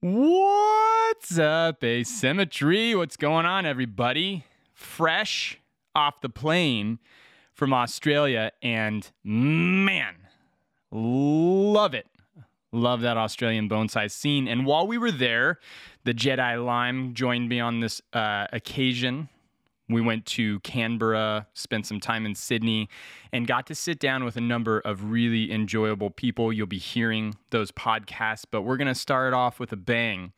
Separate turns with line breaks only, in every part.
What's up, Asymmetry? What's going on, everybody? Fresh off the plane from Australia, and man, love it. Love that Australian bonsai scene. And while we were there, the Jedi Lime joined me on this uh, occasion. We went to Canberra, spent some time in Sydney, and got to sit down with a number of really enjoyable people. You'll be hearing those podcasts, but we're going to start off with a bang.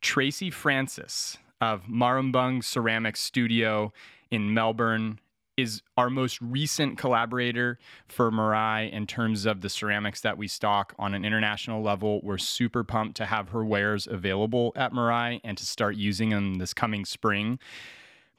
Tracy Francis of Marumbung Ceramics Studio in Melbourne is our most recent collaborator for Mirai in terms of the ceramics that we stock on an international level. We're super pumped to have her wares available at Mirai and to start using them this coming spring.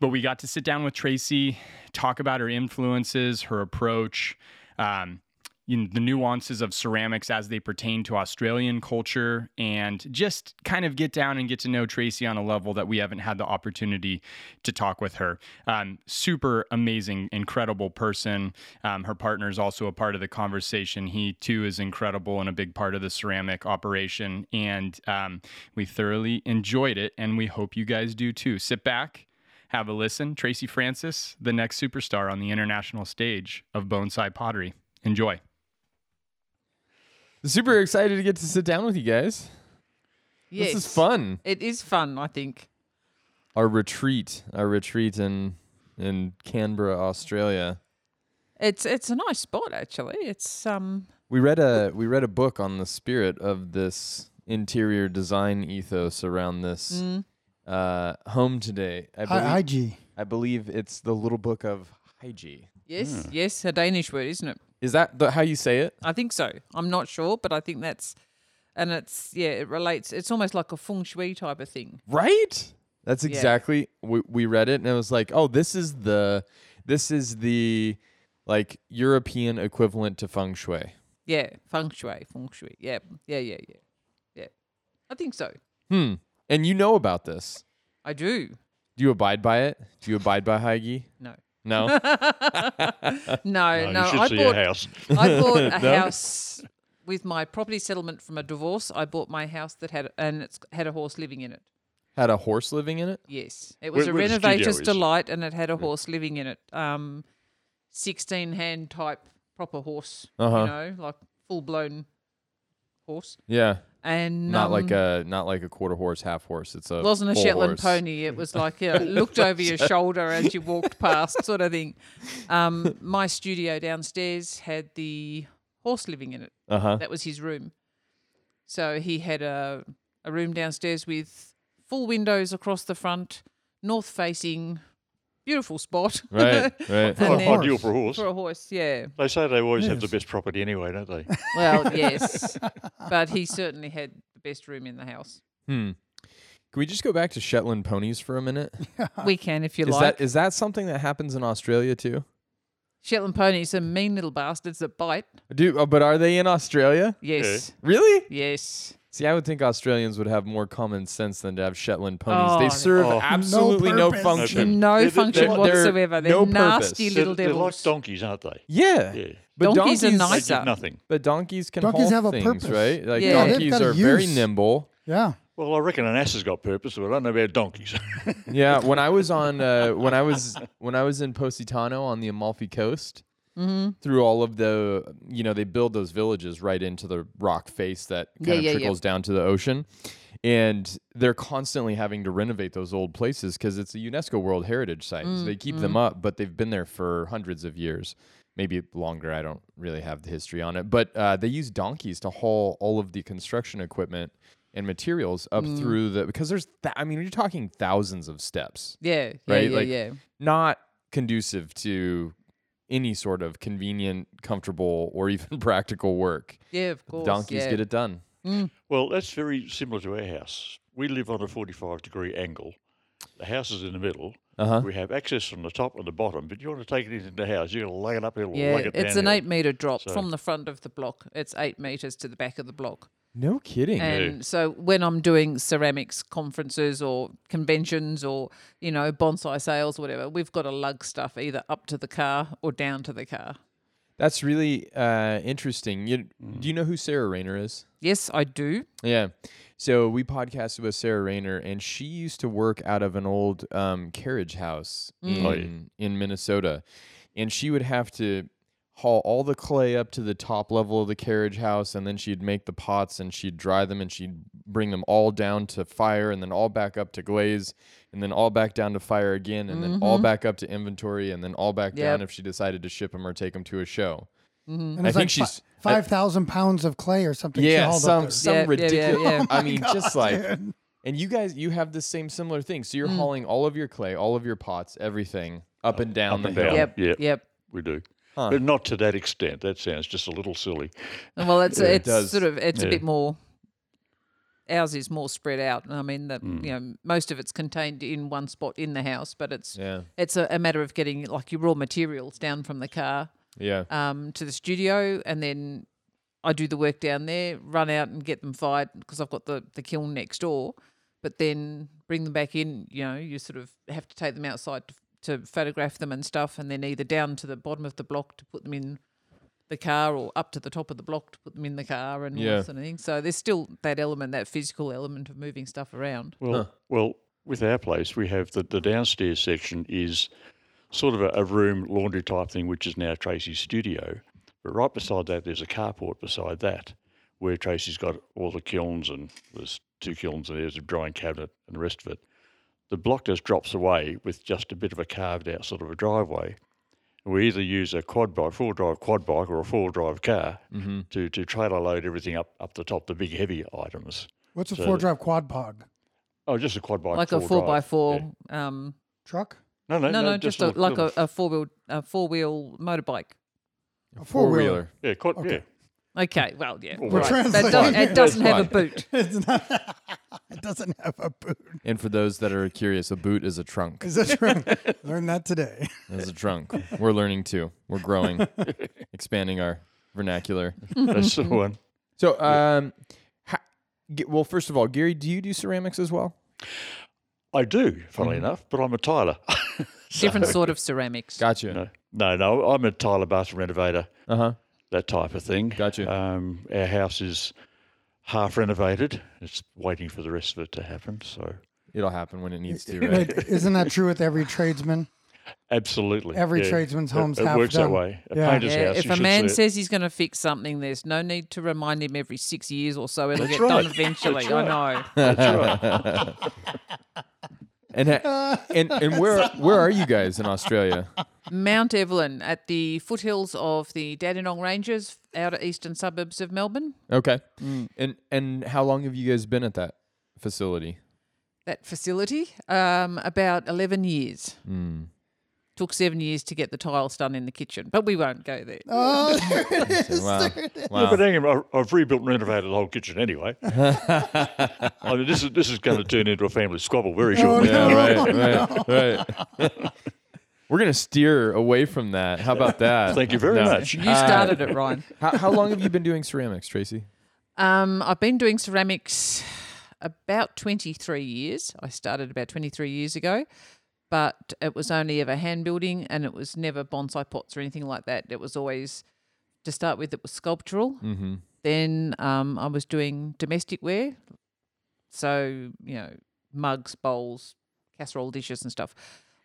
But we got to sit down with Tracy, talk about her influences, her approach, um, the nuances of ceramics as they pertain to Australian culture, and just kind of get down and get to know Tracy on a level that we haven't had the opportunity to talk with her. Um, super amazing, incredible person. Um, her partner is also a part of the conversation. He too is incredible and a big part of the ceramic operation, and um, we thoroughly enjoyed it, and we hope you guys do too. Sit back have a listen. Tracy Francis, the next superstar on the international stage of bonsai pottery. Enjoy.
Super excited to get to sit down with you guys.
Yes.
This is fun.
It is fun, I think.
Our retreat, our retreat in in Canberra, Australia.
It's it's a nice spot actually. It's um
We read a we read a book on the spirit of this interior design ethos around this
mm,
uh, home today. I believe,
Hi, IG.
I believe it's the little book of Hygge.
yes, yes, a Danish word, isn't it?
Is that the, how you say it?
I think so. I'm not sure, but I think that's and it's yeah, it relates it's almost like a feng shui type of thing.
Right. That's
Yeah.
exactly we we read it and it was like, oh, this is the this is the like European equivalent to feng shui.
Yeah, feng shui, feng shui. Yeah, yeah, yeah, yeah. Yeah. I think so.
Hmm. And you know about this.
I do.
Do you abide by it? Do you abide by Hygge?
No.
No.
No, no.
you should
I
see
bought
a house.
I bought a
No?
house with my property settlement from a divorce. I bought my house that had and it's had a horse living in it.
Had a horse living in it?
Yes, it was
Where-
a
where the studio
renovator's
is.
delight, and it had a horse living in it. Um, sixteen hand type proper horse.
Uh-huh.
You know, like full blown horse,
Yeah.
And
Not like
um,
a not like a quarter horse, half horse. It's a
It wasn't a Shetland
horse.
pony. It was like you know, looked over your shoulder as you walked past, sort of thing. Um, my studio downstairs had the horse living in it.
Uh-huh.
That was his room. So he had a a room downstairs with full windows across the front, north facing, beautiful spot.
Right, right.
For a
then-
horse.
Ideal for a horse.
For a horse, yeah.
They say they always have the best property anyway, don't they?
Well, yes. but he certainly had the best room in the house.
Hmm. Can we just go back to Shetland ponies for a minute?
We can if you like.
is
like.
that is that something that happens in Australia too?
Shetland ponies are mean little bastards that bite.
Do oh, but are they in Australia?
Yes.
Really?
Yes.
See, I would think Australians would have more common sense than to have Shetland ponies.
Oh,
they serve
Oh.
absolutely no,
purpose.
function.
No
They're-
function
they're-
whatsoever. They're
no
nasty
purpose.
little
they're, they're like donkeys, aren't they?
Yeah.
Yeah.
But
Donkeys are
donkeys,
They
nicer.
nothing.
But donkeys can
Donkeys
haul
have a
things,
purpose.
right? Like
Yeah.
Donkeys
got
are very nimble.
Yeah.
Well, I reckon an ass has got purpose, but I don't know about donkeys.
Yeah, when I was on uh, when I was when I was in Positano on the Amalfi Coast,
Mm-hmm.
through all of the you know they build those villages right into the rock face that kind
Yeah,
of
yeah, yeah.
trickles down to the ocean, and they're constantly having to renovate those old places because it's a UNESCO World Heritage site. so they keep them up, but they've been there for hundreds of years. Maybe longer. I don't really have the history on it, but uh, they use donkeys to haul all of the construction equipment and materials up through the because there's th- I mean you're talking thousands of steps
Yeah. Yeah.
Right,
Yeah.
like-
yeah.
not conducive to any sort of convenient, comfortable, or even practical work.
Yeah. Of course.
Donkeys
yeah.
get it done.
well, that's very similar to our house. We live on a 45 degree angle. The house is in the middle.
Uh huh.
We have access from the top and the bottom, but you want to take it into the house, you're going to lug it uphill or
Yeah,
lug it
it's an eight meter drop
So-
from the front of the block. It's eight meters to the back of the block.
No kidding.
And so when I'm doing ceramics conferences or conventions or, you know, bonsai sales, or whatever, we've got to lug stuff either up to the car or down to the car.
That's really uh, interesting. You, Do you know who Sarah Rayner is?
Yes, I do.
Yeah. So we podcasted with Sarah Rayner, and she used to work out of an old um, carriage house in
Oh, yeah.
in Minnesota, and she would have to haul all the clay up to the top level of the carriage house, and then she'd make the pots and she'd dry them, and she'd bring them all down to fire, and then all back up to glaze, and then all back down to fire again, and then all back up to inventory, and then all back down if she decided to ship them or take them to a show.
And
I think
like
she's-
fi- five thousand pounds of clay or something. she
Yeah,
up
some
there.
some
Yeah, yeah, yeah,
ridiculous. I mean, just like
Dude.
and you guys, you have the same similar thing. So you're
Mm.
hauling all of your clay, all of your pots, everything up and down
up
the
and
hill.
down.
Yep.
yeah.
Yep.
We do.
Huh.
But not to that extent. That sounds just a little silly.
Well, it's
Yeah,
it's
does.
sort of it's a bit more. Ours is more spread out. I mean, the,
Mm.
you know, most of it's contained in one spot in the house, but it's
Yeah,
it's a, a matter of getting like your raw materials down from the car
yeah,
um, to the studio, and then I do the work down there, run out and get them fired because I've got the the kiln next door. But then bring them back in. You know, you sort of have to take them outside to, to photograph them and stuff, and then either down to the bottom of the block to put them in the car, or up to the top of the block to put them in the car, and all
Yeah.
that sort of thing. So there's still that element, that physical element of moving stuff around.
Well,
Huh.
well, with our place, we have the, the downstairs section is sort of a, a room laundry type thing, which is now Tracy's studio. But right beside that, there's a carport beside that, where Tracy's got all the kilns and there's two kilns and there's a drying cabinet and the rest of it. The block just drops away with just a bit of a carved out sort of a driveway. We either use a quad bike, four drive quad bike, or a four drive car
mm-hmm.
to, to trailer load everything up up the top, the big heavy items.
What's a
So-
four drive quad pog
Oh, just a quad bike,
like a
four
four by
drive,
four.
yeah.
Um,
truck?
No, no,
no, no, just, a,
little-
like
little-
a, a four wheel a four wheel motorbike.
A
four
four-wheeler.
Yeah, quite,
Okay.
yeah.
Okay, well, yeah,
We're
right. That doesn't, it doesn't have a boot.
It's not, it doesn't have a boot.
And for those that are curious, a boot is a trunk.
Is that true? Learned that today.
Is a trunk. We're learning too. We're growing, expanding our vernacular.
That's the one.
So, um, ha- g- well, first of all, Gary, do you do ceramics as well?
I do, funnily
Mm-hmm.
enough, but I'm a tiler.
Different sort of ceramics.
Gotcha.
no, no, no, I'm a tiler, bathroom renovator,
Uh huh.
That type of thing.
Gotcha.
Um, our house is half renovated. It's waiting for the rest of it to happen. So,
It'll happen when it needs to,
Wait,
right?
isn't that true with every tradesman?
absolutely.
Every
yeah.
tradesman's
It-
home's
it,
half
works
done.
that way. A
Yeah.
painter's
Yeah,
house.
if
you
a man
see it.
says he's going to fix something, there's no need to remind him every six years or so. It'll
That's
get done eventually.
That's
I know.
That's right.
and, ha- and and where where are you guys in Australia?
Mount Evelyn at the foothills of the Dandenong Ranges, outer eastern suburbs of Melbourne.
Okay. And and how long have you guys been at that facility?
That facility, um, about eleven years.
Mm.
Took seven years to get the tiles done in the kitchen, but we won't go there.
Oh, there it is.
Wow.
There it is.
Yeah,
Wow.
but hang on, I- I've rebuilt and renovated the whole kitchen anyway. I mean, this is this is going to turn into a family squabble very shortly.
Yeah,
No,
right, right, right. We're gonna steer away from that. How about that?
Thank you very
No.
much.
You started it, Ryan.
How, how long have you been doing ceramics, Tracy?
Um, I've been doing ceramics about 23 years. I started about 23 years ago, but it was only ever hand building and it was never bonsai pots or anything like that. It was always, to start with, it was sculptural.
Mm-hmm.
Then um, I was doing domestic ware. So, you know, mugs, bowls, casserole dishes and stuff.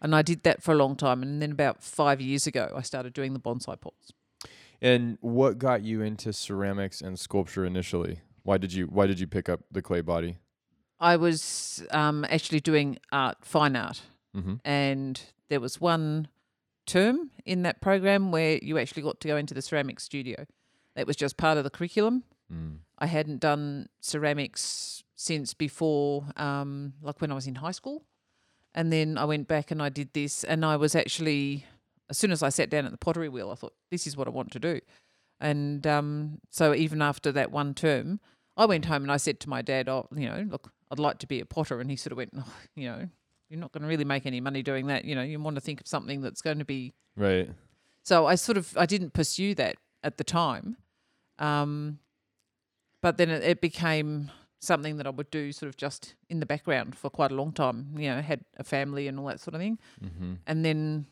And I did that for a long time. And then about five years ago, I started doing the bonsai pots.
And what got you into ceramics and sculpture initially? Why did you Why did you pick up the clay body?
I was um, actually doing art, fine art.
Mm-hmm.
and there was one term in that program where you actually got to go into the ceramics studio. That was just part of the curriculum.
Mm.
I hadn't done ceramics since before, um, like when I was in high school. And then I went back and I did this, and I was actually, as soon as I sat down at the pottery wheel, I thought, this is what I want to do. And um, so even after that one term, I went home and I said to my dad, oh, you know, look, I'd like to be a potter. And he sort of went, oh, you know, you're not going to really make any money doing that. You know, you want to think of something that's going to be
Right.
so I sort of I didn't pursue that at the time, um, but then it, it became something that I would do sort of just in the background for quite a long time. You know, had a family and all that sort of thing,
Mm-hmm.
and then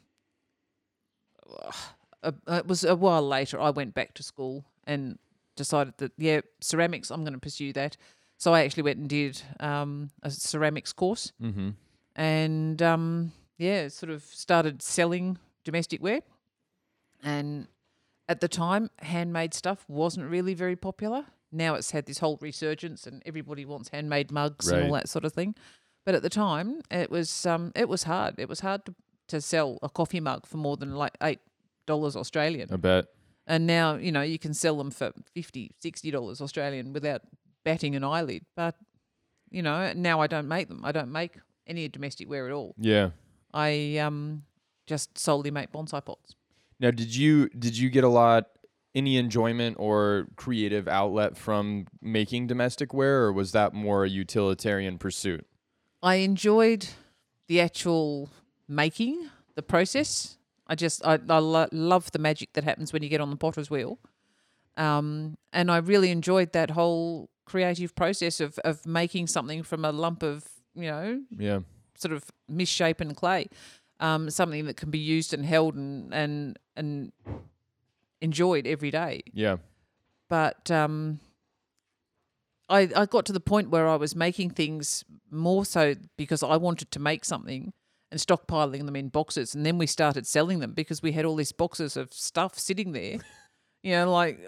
uh, it was a while later I went back to school and decided that yeah, ceramics I'm going to pursue that, So I actually went and did um, a ceramics course,
Mm-hmm.
And um, yeah, sort of started selling domestic ware. And at the time, handmade stuff wasn't really very popular. Now it's had this whole resurgence, and everybody wants handmade mugs and all that sort of thing. But at the time, it was um, it was hard. It was hard to, to sell a coffee mug for more than like eight dollars Australian.
I bet.
And now, you know, you can sell them for 50 dollars Australian without batting an eyelid. But, you know, now I don't make them. I don't make any domestic ware at all.
Yeah.
I um just solely make bonsai pots.
Now, did you did you get a lot any enjoyment or creative outlet from making domestic ware, or was that more a utilitarian pursuit?
I enjoyed the actual making, the process. I just I, I lo- love the magic that happens when you get on the potter's wheel, um, and I really enjoyed that whole creative process of of making something from a lump of you know
Yeah.
sort of misshapen clay, um, something that can be used and held and and and enjoyed every day.
Yeah.
But um, I I got to the point where I was making things more so because I wanted to make something and stockpiling them in boxes, and then we started selling them because we had all these boxes of stuff sitting there, you know, like.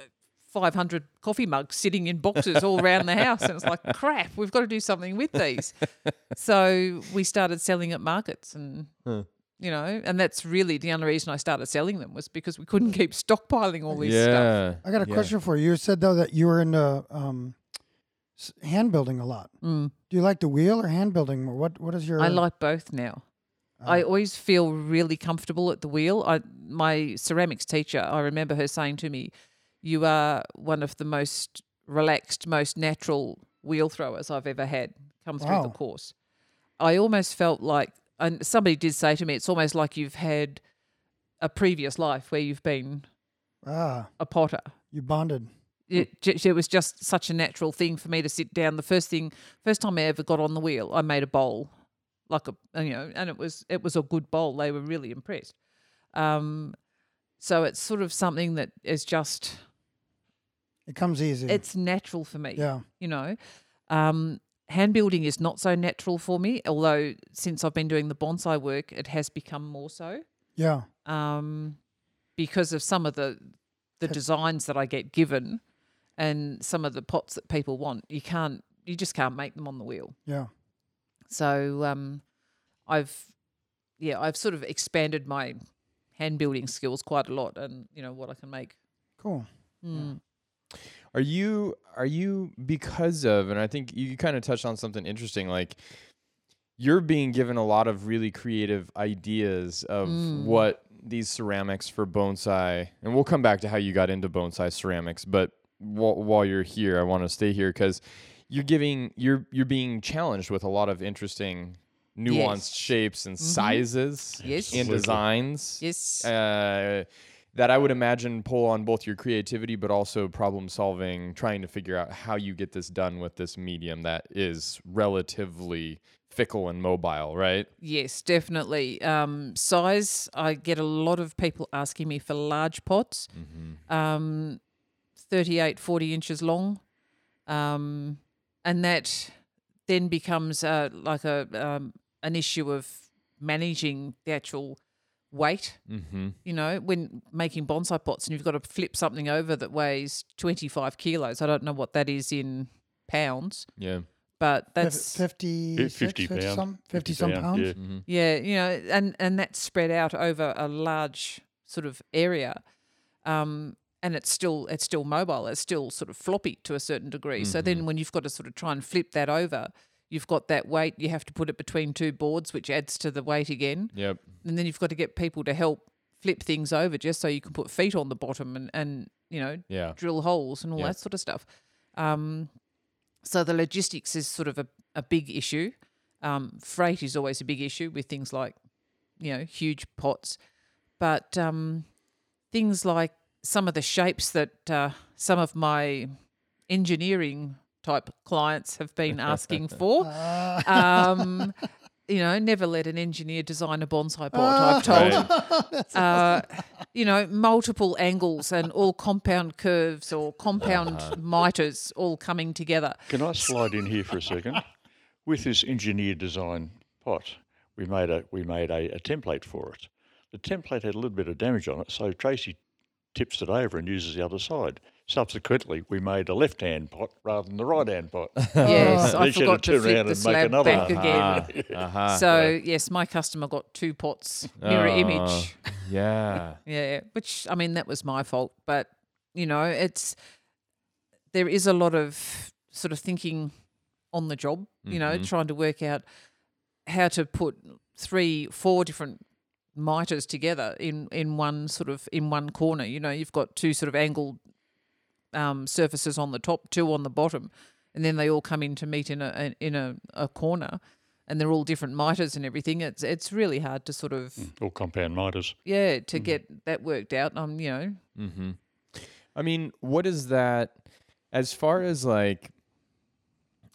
500 coffee mugs sitting in boxes all around the house. And it's like, crap, we've got to do something with these. so we started selling at markets and, you know, and that's really the only reason I started selling them was because we couldn't keep stockpiling all this stuff.
yeah.
I got a
yeah.
question for you. You said though that you were into um, hand building a lot.
Mm.
Do you like the wheel or hand building more? What What is your?
I like both now. I always feel really comfortable at the wheel. I my ceramics teacher, I remember her saying to me, "You are one of the most relaxed, most natural wheel throwers I've ever had come through the course." I almost felt like, and somebody did say to me, "It's almost like you've had a previous life where you've been
ah,
a potter."
you bonded.
it, it was just such a natural thing for me to sit down. The first thing, first time I ever got on the wheel, I made a bowl, like a you know, and it was it was a good bowl. They were really impressed. Um, so it's sort of something that is just
It comes easy.
it's natural for me.
yeah.
You know, um, hand building is not so natural for me. Although since I've been doing the bonsai work, it has become more so
Yeah.
um, because of some of the the designs that I get given and some of the pots that people want. You can't, you just can't make them on the wheel.
Yeah.
So um, I've, yeah, I've sort of expanded my hand building skills quite a lot, and you know what I can make.
Cool.
Mm.
Are you are you because of and I think you kind of touched on something interesting like you're being given a lot of really creative ideas of
Mm.
what these ceramics for bonsai and we'll come back to how you got into bonsai ceramics but wh- while you're here I want to stay here cuz you're giving you're you're being challenged with a lot of interesting nuanced
Yes.
shapes and sizes
Yes.
and designs
Yes.
uh, that I would imagine pull on both your creativity, but also problem solving, trying to figure out how you get this done with this medium that is relatively fickle and mobile, right?
Yes, definitely. Um, size, I get a lot of people asking me for large pots, um, 38, 40 inches long. Um, and that then becomes uh, like a um, an issue of managing the actual weight.
Mm-hmm.
You know, when making bonsai pots and you've got to flip something over that weighs 25 kilos. I don't know what that is in pounds,
Yeah.
but that's
50,
50 pounds.
some, 50
50
some
pound,
pounds.
yeah.
Mm-hmm.
Yeah, you know, and and that's spread out over a large sort of area, um, and it's still it's still mobile. It's still sort of floppy to a certain degree. So then, when you've got to sort of try and flip that over, you've got that weight. You have to put it between two boards, which adds to the weight again.
Yep.
And then you've got to get people to help flip things over just so you can put feet on the bottom and and you know
Yeah.
drill holes and all
Yeah.
that sort of stuff. Um, so the logistics is sort of a, a big issue. Um, freight is always a big issue with things like, you know, huge pots. But um, things like some of the shapes that uh, some of my engineering type clients have been asking for. um, you know, never let an engineer design a bonsai pot. I've told. Uh, you know, multiple angles and all compound curves or compound
Uh-huh.
miters all coming together.
Can I slide in here for a second? With this engineer design pot, we made a we made a, a template for it. The template had a little bit of damage on it, so Tracy tips it over and uses the other side. Subsequently, we made a left-hand pot rather than the right-hand pot.
Yes, I forgot
to
to
turn around
flip the
and make
slab
another
back again.
Uh-huh. uh-huh.
So yes, my customer got two pots mirror
Oh,
image.
Yeah.
Yeah, which I mean that was my fault, but you know, it's there is a lot of sort of thinking on the job, you know,
Mhm.
trying to work out how to put three, four different miters together in in one sort of in one corner. You know, you've got two sort of angled um, surfaces on the top, two on the bottom, and then they all come in to meet in a in a, a corner, and they're all different miters and everything. It's it's really hard to sort of
Or compound miters.
yeah to get that worked out. Um, you know,
Mm-hmm. I mean, what is that as far as like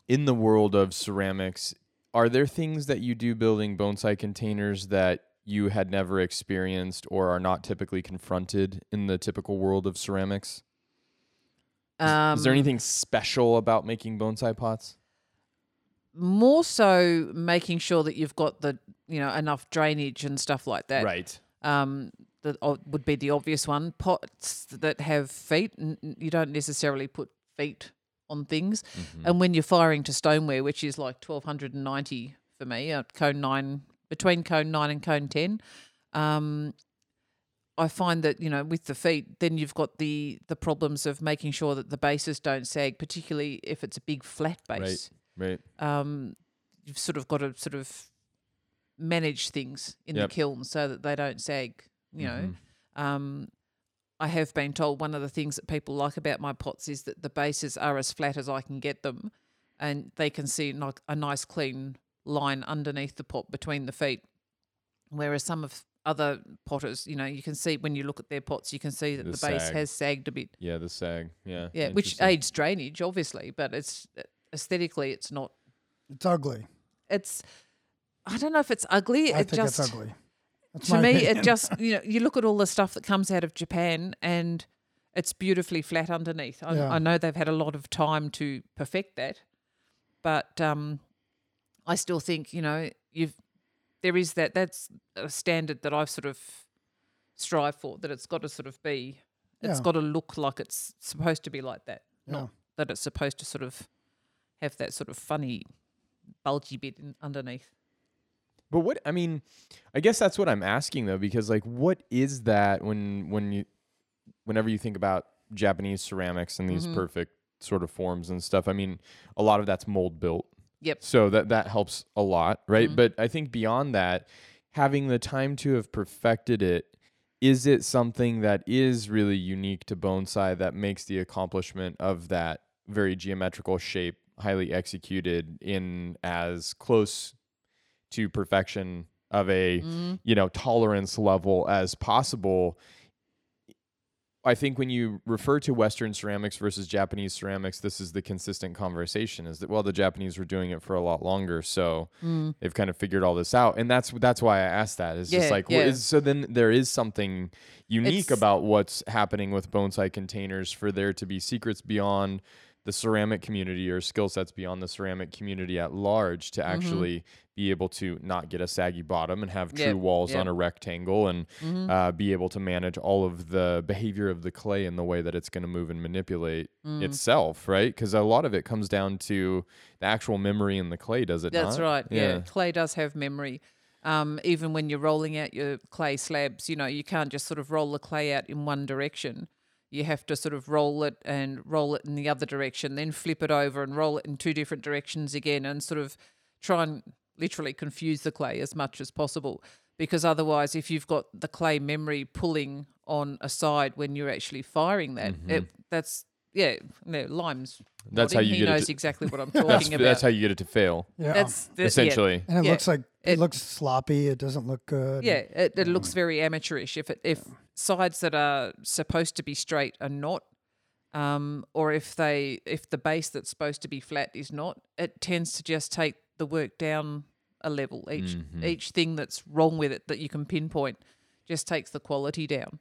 in the world of ceramics? Are there things that you do building bonsai containers that you had never experienced or are not typically confronted in the typical world of ceramics? Is,
um,
is there anything special about making bonsai pots?
more so making sure that you've got the you know enough drainage and stuff like that.
Right.
Um, that would be the obvious one. Pots that have feet, n- you don't necessarily put feet on things.
Mm-hmm.
And when you're firing to stoneware, which is like twelve hundred and ninety for me, uh, cone nine between cone nine and cone ten, um, I find that you know with the feet, then you've got the the problems of making sure that the bases don't sag, particularly if it's a big flat base
Right.
um, you've sort of got to sort of manage things in
Yep.
the kiln so that they don't sag. You know,
Mhm.
um, I have been told one of the things that people like about my pots is that the bases are as flat as I can get them, and they can see a nice clean line underneath the pot between the feet. Whereas some of other potters, you know, you can see when you look at their pots, you can see that
The
the, base
sag.
has sagged a bit.
Yeah, the sag. Yeah.
Yeah, which aids drainage, obviously, but it's aesthetically, it's not
It's ugly.
it's I don't know if it's ugly.
I
it
think
just
it's ugly. That's
to me
opinion.
it just you know you look at all the stuff that comes out of Japan and it's beautifully flat underneath. I,
Yeah.
I know they've had a lot of time to perfect that, but um, I still think you know you've there is that that's a standard that I've sort of strive for that it's got to sort of be it's
Yeah.
got to look like it's supposed to be like that,
Yeah.
not that it's supposed to sort of have that sort of funny bulgy bit in, underneath.
But what I mean, I guess that's what I'm asking though, because like, what is that when when you, whenever you think about Japanese ceramics and these
Mhm.
perfect sort of forms and stuff? I mean, a lot of that's mold built,
Yep.
so that that helps a lot, right?
Mhm.
But I think beyond that, having the time to have perfected it, is it something that is really unique to bonsai that makes the accomplishment of that very geometrical shape highly executed in as close to perfection of a
Mm.
you know tolerance level as possible i think when you refer to western ceramics versus japanese ceramics this is the consistent conversation is that well the japanese were doing it for a lot longer so
Mm.
they've kind of figured all this out and that's that's why i asked that it's
Yeah,
just like
yeah.
what is, so then there is something unique
It's-
about what's happening with bonsai containers for there to be secrets beyond the ceramic community or skill sets beyond the ceramic community at large to
Mm-hmm.
actually be able to not get a saggy bottom and have true
Yep,
walls
yep.
on a rectangle and
Mhm.
uh, be able to manage all of the behavior of the clay in the way that it's going to move and manipulate
Mm.
itself, right? Because a lot of it comes down to the actual memory in the clay, does it
That's
not?
right. Yeah. clay does have memory. Um, even when you're rolling out your clay slabs, you know, you can't just sort of roll the clay out in one direction. You have to sort of roll it and roll it in the other direction, then flip it over and roll it in two different directions again, and sort of try and literally confuse the clay as much as possible. Because otherwise, if you've got the clay memory pulling on a side when you're actually firing that, it, that's yeah, no, lime's.
Mm-hmm. That's how you
he
get it
knows
to-
exactly what I'm talking
That's,
about.
that's how you get it to fail,
Yeah.
That's the- yeah.
essentially.
and it
yeah,
looks like it,
it-
looks sloppy. It doesn't look good.
Yeah, it, it looks very amateurish. If it, if sides that are supposed to be straight are not, um, or if they if the base that's supposed to be flat is not, it tends to just take the work down a level. Each
Mhm.
each thing that's wrong with it that you can pinpoint just takes the quality down.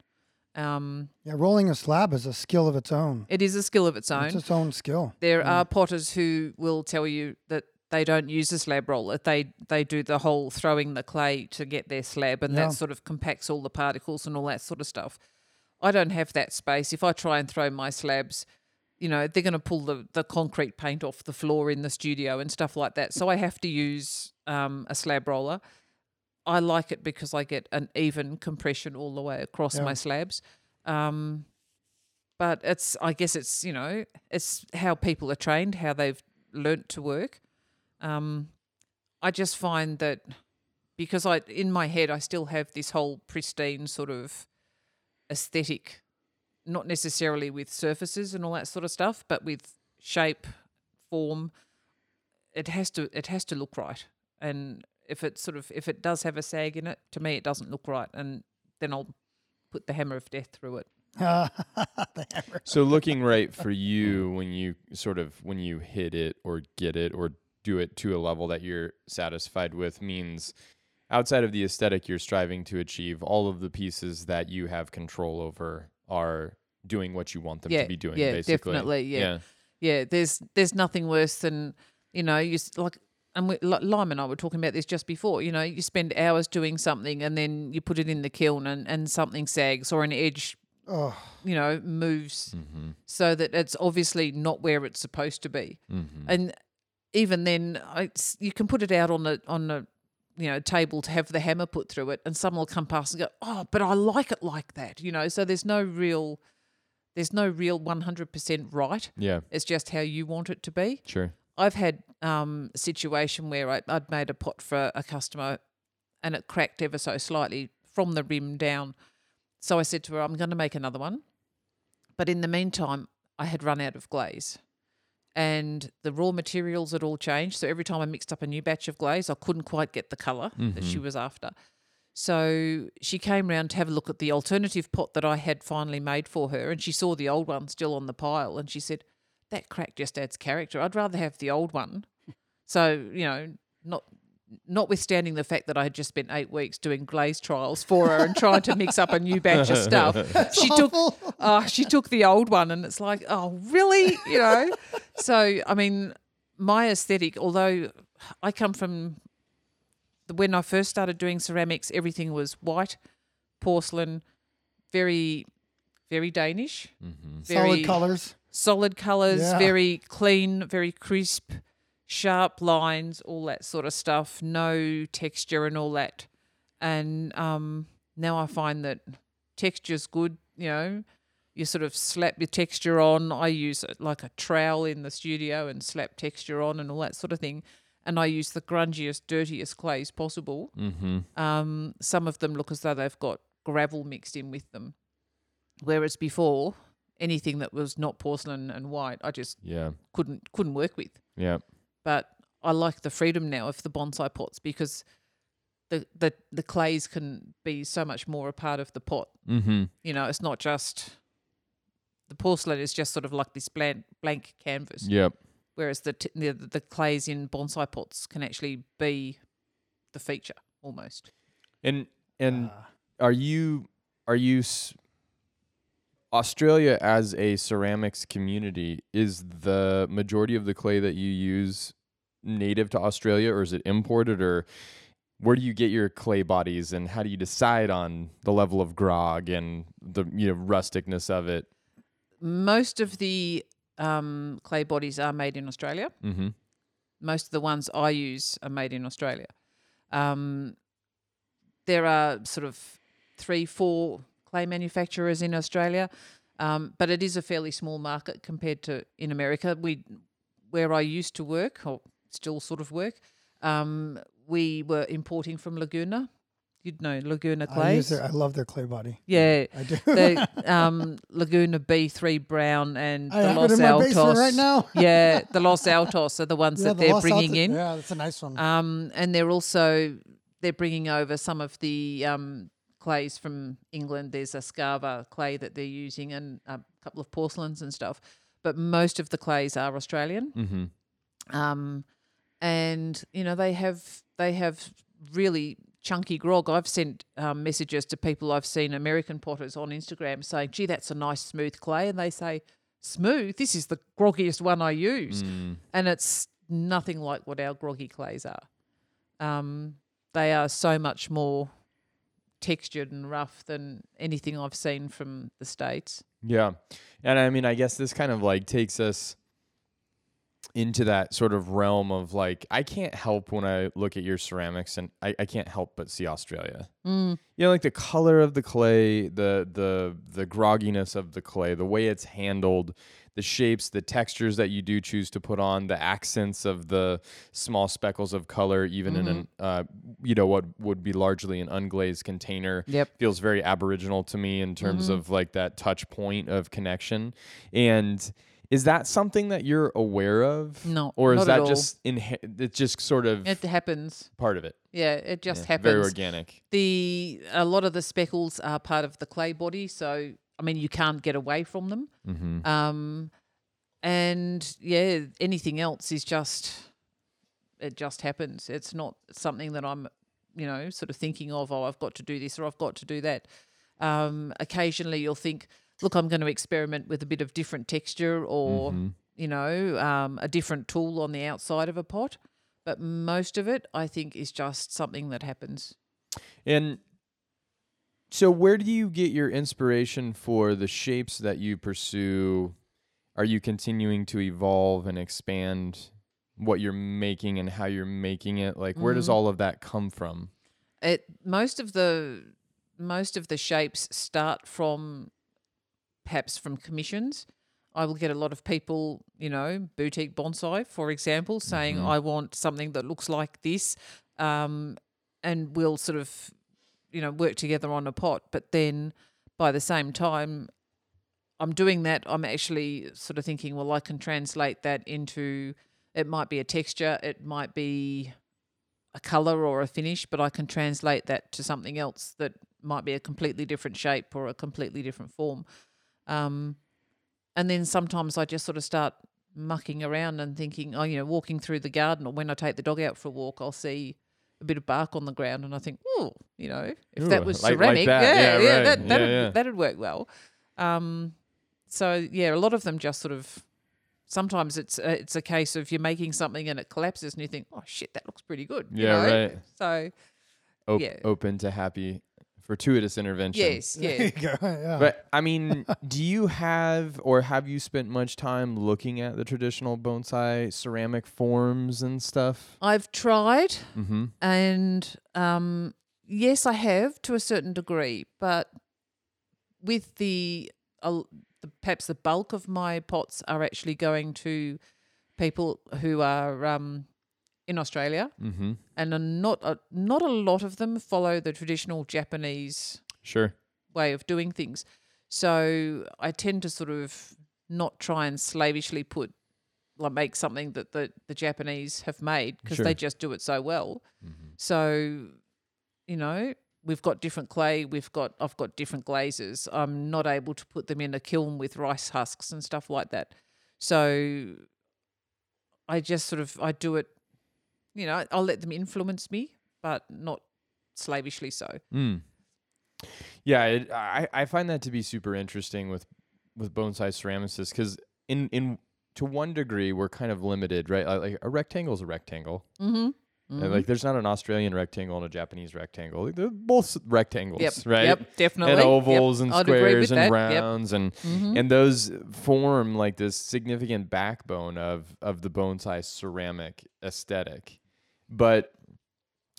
Um,
Yeah, rolling a slab is a skill of its own.
it is a skill of its own.
It's its own skill.
There are potters who will tell you that they don't use a slab roller. They they do the whole throwing the clay to get their slab, and
Yeah.
that sort of compacts all the particles and all that sort of stuff. I don't have that space. If I try and throw my slabs, you know, they're going to pull the, the concrete paint off the floor in the studio and stuff like that. So I have to use um, a slab roller. I like it because I get an even compression all the way across
Yeah.
my slabs. Um, but it's I guess it's you know it's how people are trained, how they've learnt to work. Um, I just find that because I in my head I still have this whole pristine sort of aesthetic, not necessarily with surfaces and all that sort of stuff, but with shape, form. It has to it has to look right, and if it sort of if it does have a sag in it, to me it doesn't look right, and then I'll put the hammer of death through it.
So looking right for you when you sort of when you hit it or get it or do it to a level that you're satisfied with means outside of the aesthetic you're striving to achieve, all of the pieces that you have control over are doing what you want them
Yeah,
to be doing.
yeah,
basically.
definitely, yeah. Yeah, there's there's nothing worse than you know you s- like and we, Li- Lime and I were talking about this just before. You know, you spend hours doing something and then you put it in the kiln and and something sags or an edge
Oh,
you know moves
Mm-hmm.
so that it's obviously not where it's supposed to be.
Mm-hmm.
And even then, I, you can put it out on the on the you know table to have the hammer put through it, and someone will come past and go, "Oh, but I like it like that," you know. So there's no real there's no real 100% right.
Yeah,
It's just how you want it to be.
sure.
I've had um, a situation where I, I'd made a pot for a customer and it cracked ever so slightly from the rim down. So I said to her, I'm going to make another one. But in the meantime, I had run out of glaze and the raw materials had all changed. So every time I mixed up a new batch of glaze, I couldn't quite get the color that she mm-hmm. was after. So she came round to have a look at the alternative pot that I had finally made for her, and she saw the old one still on the pile, and she said, "That crack just adds character. I'd rather have the old one." So you know, not notwithstanding the fact that I had just spent eight weeks doing glaze trials for her and trying to mix up a new batch of stuff, she took uh, she took the old one, and it's like, oh, really? You know. so I mean, my aesthetic, although I come from the- when I first started doing ceramics, everything was white, porcelain, very, very Danish, very
solid colors.
solid colors,
Yeah.
very clean, very crisp, sharp lines, all that sort of stuff. No texture and all that. And um, now I find that texture's good. You know, you sort of slap your texture on. I use it like a trowel in the studio and slap texture on and all that sort of thing. And I use the grungiest, dirtiest clays possible.
Mm-hmm.
Um, some of them look as though they've got gravel mixed in with them. Whereas before, anything that was not porcelain and white, I just
Yeah,
couldn't couldn't work with.
yeah.
But I like the freedom now of the bonsai pots because the the the clays can be so much more a part of the pot.
Mm-hmm.
You know, it's not just the porcelain is just sort of like this blank blank canvas,
Yep.
whereas the, t- the the clays in bonsai pots can actually be the feature almost.
And and
Ah.
are you are you s- Australia as a ceramics community is the majority of the clay that you use native to Australia or is it imported or where do you get your clay bodies and how do you decide on the level of grog and the you know rusticness of it?
most of the um, clay bodies are made in Australia.
Mm-hmm.
Most of the ones I use are made in Australia. Um, there are sort of three, four clay manufacturers in Australia, um, but it is a fairly small market compared to in America. We, where I used to work, or still sort of work, um, we were importing from Laguna. You'd know Laguna
I,
clays.
their, I love their clay body.
yeah,
I do.
the um, Laguna B3 Brown and
I
the
have
Los Altos.
right now.
yeah, the Los Altos are the ones
Yeah,
that
the
they're
Los
bringing
Altos-
in.
Yeah, that's a nice one.
Um, and they're also they're bringing over some of the um, clays from England. There's a Scarva clay that they're using and a couple of porcelains and stuff. But most of the clays are Australian.
Mm-hmm.
Um, and you know they have they have really chunky grog. I've sent um, messages to people I've seen American potters on Instagram saying, "Gee, that's a nice smooth clay," and they say, "Smooth? This is the groggiest one I use,"
Mm.
and it's nothing like what our groggy clays are. Um, they are so much more textured and rough than anything I've seen from the states.
Yeah. And I mean, I guess this kind of like takes us into that sort of realm of like, I can't help when I look at your ceramics and I, I can't help but see Australia.
Mm.
You know, like the color of the clay, the the the grogginess of the clay, the way it's handled, the shapes, the textures that you do choose to put on, the accents of the small speckles of color, even in an uh, you know what would be largely an unglazed container
Yep.
feels very aboriginal to me in terms of like that touch point of connection. And is that something that you're aware of?
No,
or is that just inhe- it's just sort of
It happens.
part of it?
Yeah, it just
Yeah,
happens.
Very organic.
the a lot of the speckles are part of the clay body, so I mean you can't get away from them.
Mm-hmm.
Um, and yeah, anything else is just it just happens. It's not something that I'm, you know, sort of thinking of. Oh, I've got to do this or I've got to do that. Um, occasionally, you'll think, look, I'm going to experiment with a bit of different texture or
Mm-hmm.
you know um, a different tool on the outside of a pot. But most of it, I think, is just something that happens.
And so, where do you get your inspiration for the shapes that you pursue? Are you continuing to evolve and expand what you're making and how you're making it? Like, where does
Mhm.
all of that come from?
it most of the most of the shapes start from perhaps from commissions. I will get a lot of people, you know, boutique bonsai, for example, saying
Mhm.
I want something that looks like this, um, and we'll sort of, you know, work together on a pot. But then, by the same time, I'm doing that. I'm actually sort of thinking, well, I can translate that into. It might be a texture. It might be a color or a finish, but I can translate that to something else that might be a completely different shape or a completely different form. Um, and then sometimes I just sort of start mucking around and thinking, oh, you know, walking through the garden or when I take the dog out for a walk, I'll see a bit of bark on the ground and I think, oh, you know, if that was
like- like
ceramic,
that.
yeah,
Yeah,
yeah,
right.
that, that'd,
yeah.
that'd work well. Um, so yeah, a lot of them just sort of. Sometimes it's a, it's a case of you're making something and it collapses and you think, oh shit, that looks pretty good. you
Yeah,
know?
right.
So
Op-
Yeah.
Open to happy, fortuitous intervention.
yes,
There
yeah.
you go. Yeah.
But I mean, do you have or have you spent much time looking at the traditional bonsai ceramic forms and stuff?
I've tried,
Mm-hmm.
and um, yes, I have to a certain degree, but with the, uh, the perhaps the bulk of my pots are actually going to people who are um, in Australia,
Mm-hmm.
and not a, not a lot of them follow the traditional Japanese
Sure.
way of doing things. So I tend to sort of not try and slavishly put like make something that the, the Japanese have made because
Sure.
they just do it so well.
Mm-hmm.
So, you know, we've got different clay, we've got I've got different glazes. I'm not able to put them in a kiln with rice husks and stuff like that. So I just sort of I do it, you know, I'll let them influence me, but not slavishly so.
Mm. Yeah, it, I I find that to be super interesting with with bonsai ceramicists because in in to one degree we're kind of limited, right? Like, like a rectangle is a rectangle.
Mm-hmm.
And, like there's not an Australian rectangle and a Japanese rectangle. They're both rectangles,
Yep.
right?
Yep. Definitely.
And
Yep.
ovals and
I'd
squares and
that. Yep.
rounds and
Mhm.
and those form like this significant backbone of of the bonsai ceramic aesthetic. But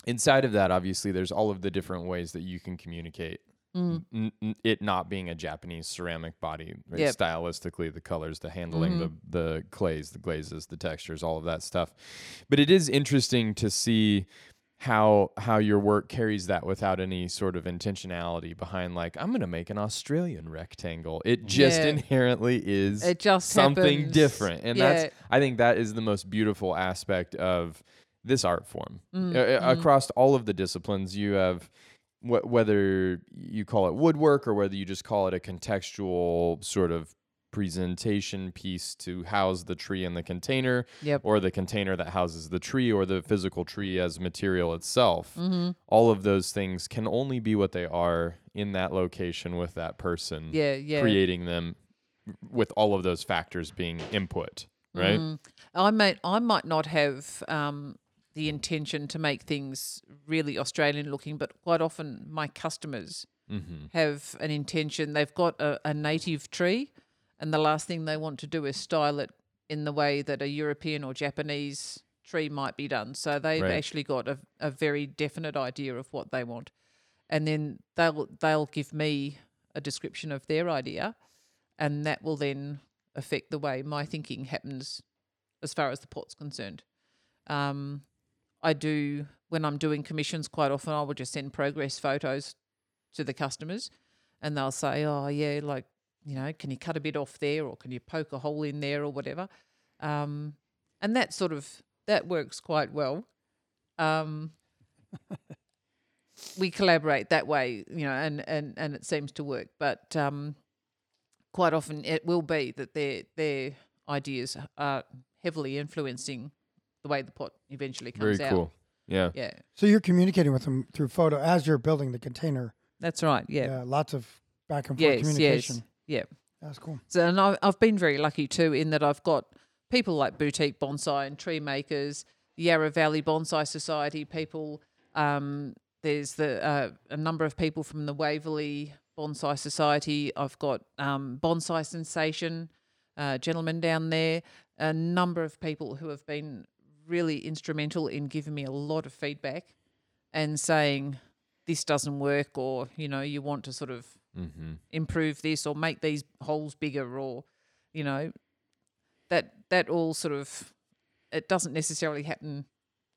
inside of that, obviously, there's all of the different ways that you can communicate.
Mm.
N- it not being a Japanese ceramic body, right?
Yep.
stylistically, the colors, the handling,
Mhm.
the the clays, the glazes, the textures, all of that stuff. But it is interesting to see how how your work carries that without any sort of intentionality behind like I'm going to make an Australian rectangle. It just
Yeah.
inherently is
It just
something
happens.
different. And
Yeah.
that's I think that is the most beautiful aspect of this art form.
Mm,
uh,
mm.
Across all of the disciplines, you have wh- whether you call it woodwork or whether you just call it a contextual sort of presentation piece to house the tree in the container
Yep.
or the container that houses the tree or the physical tree as material itself.
Mm-hmm.
All of those things can only be what they are in that location with that person
Yeah, yeah.
creating them with all of those factors being input, right?
Mm. I might I might not have um, the intention to make things really Australian looking, but quite often my customers
Mm-hmm.
have an intention. They've got a, a native tree, and the last thing they want to do is style it in the way that a European or Japanese tree might be done. So they've
Right.
actually got a, a very definite idea of what they want, and then they'll they'll give me a description of their idea, and that will then affect the way my thinking happens as far as the pot's concerned. Um, I do when I'm doing commissions quite often. I will just send progress photos to the customers, and they'll say, "Oh yeah, like you know, can you cut a bit off there, or can you poke a hole in there, or whatever." Um, and that sort of that works quite well. Um, we collaborate that way, you know, and and and it seems to work. But um, quite often, it will be that their their ideas are heavily influencing the way the pot eventually comes
Very
out.
cool. Yeah.
Yeah,
So you're communicating with them through photo as you're building the container.
that's right. Yeah.
Yeah, lots of back and forth
Yes.
communication.
Yes. Yeah.
That's cool.
So, and I, I've been very lucky too in that I've got people like boutique bonsai and tree makers, Yarra Valley Bonsai Society people. Um, there's the uh, a number of people from the Waverley Bonsai Society. I've got um, Bonsai Sensation, uh, gentleman down there. A number of people who have been really instrumental in giving me a lot of feedback and saying this doesn't work or you know you want to sort of
Mm-hmm.
improve this or make these holes bigger or you know that that all sort of it doesn't necessarily happen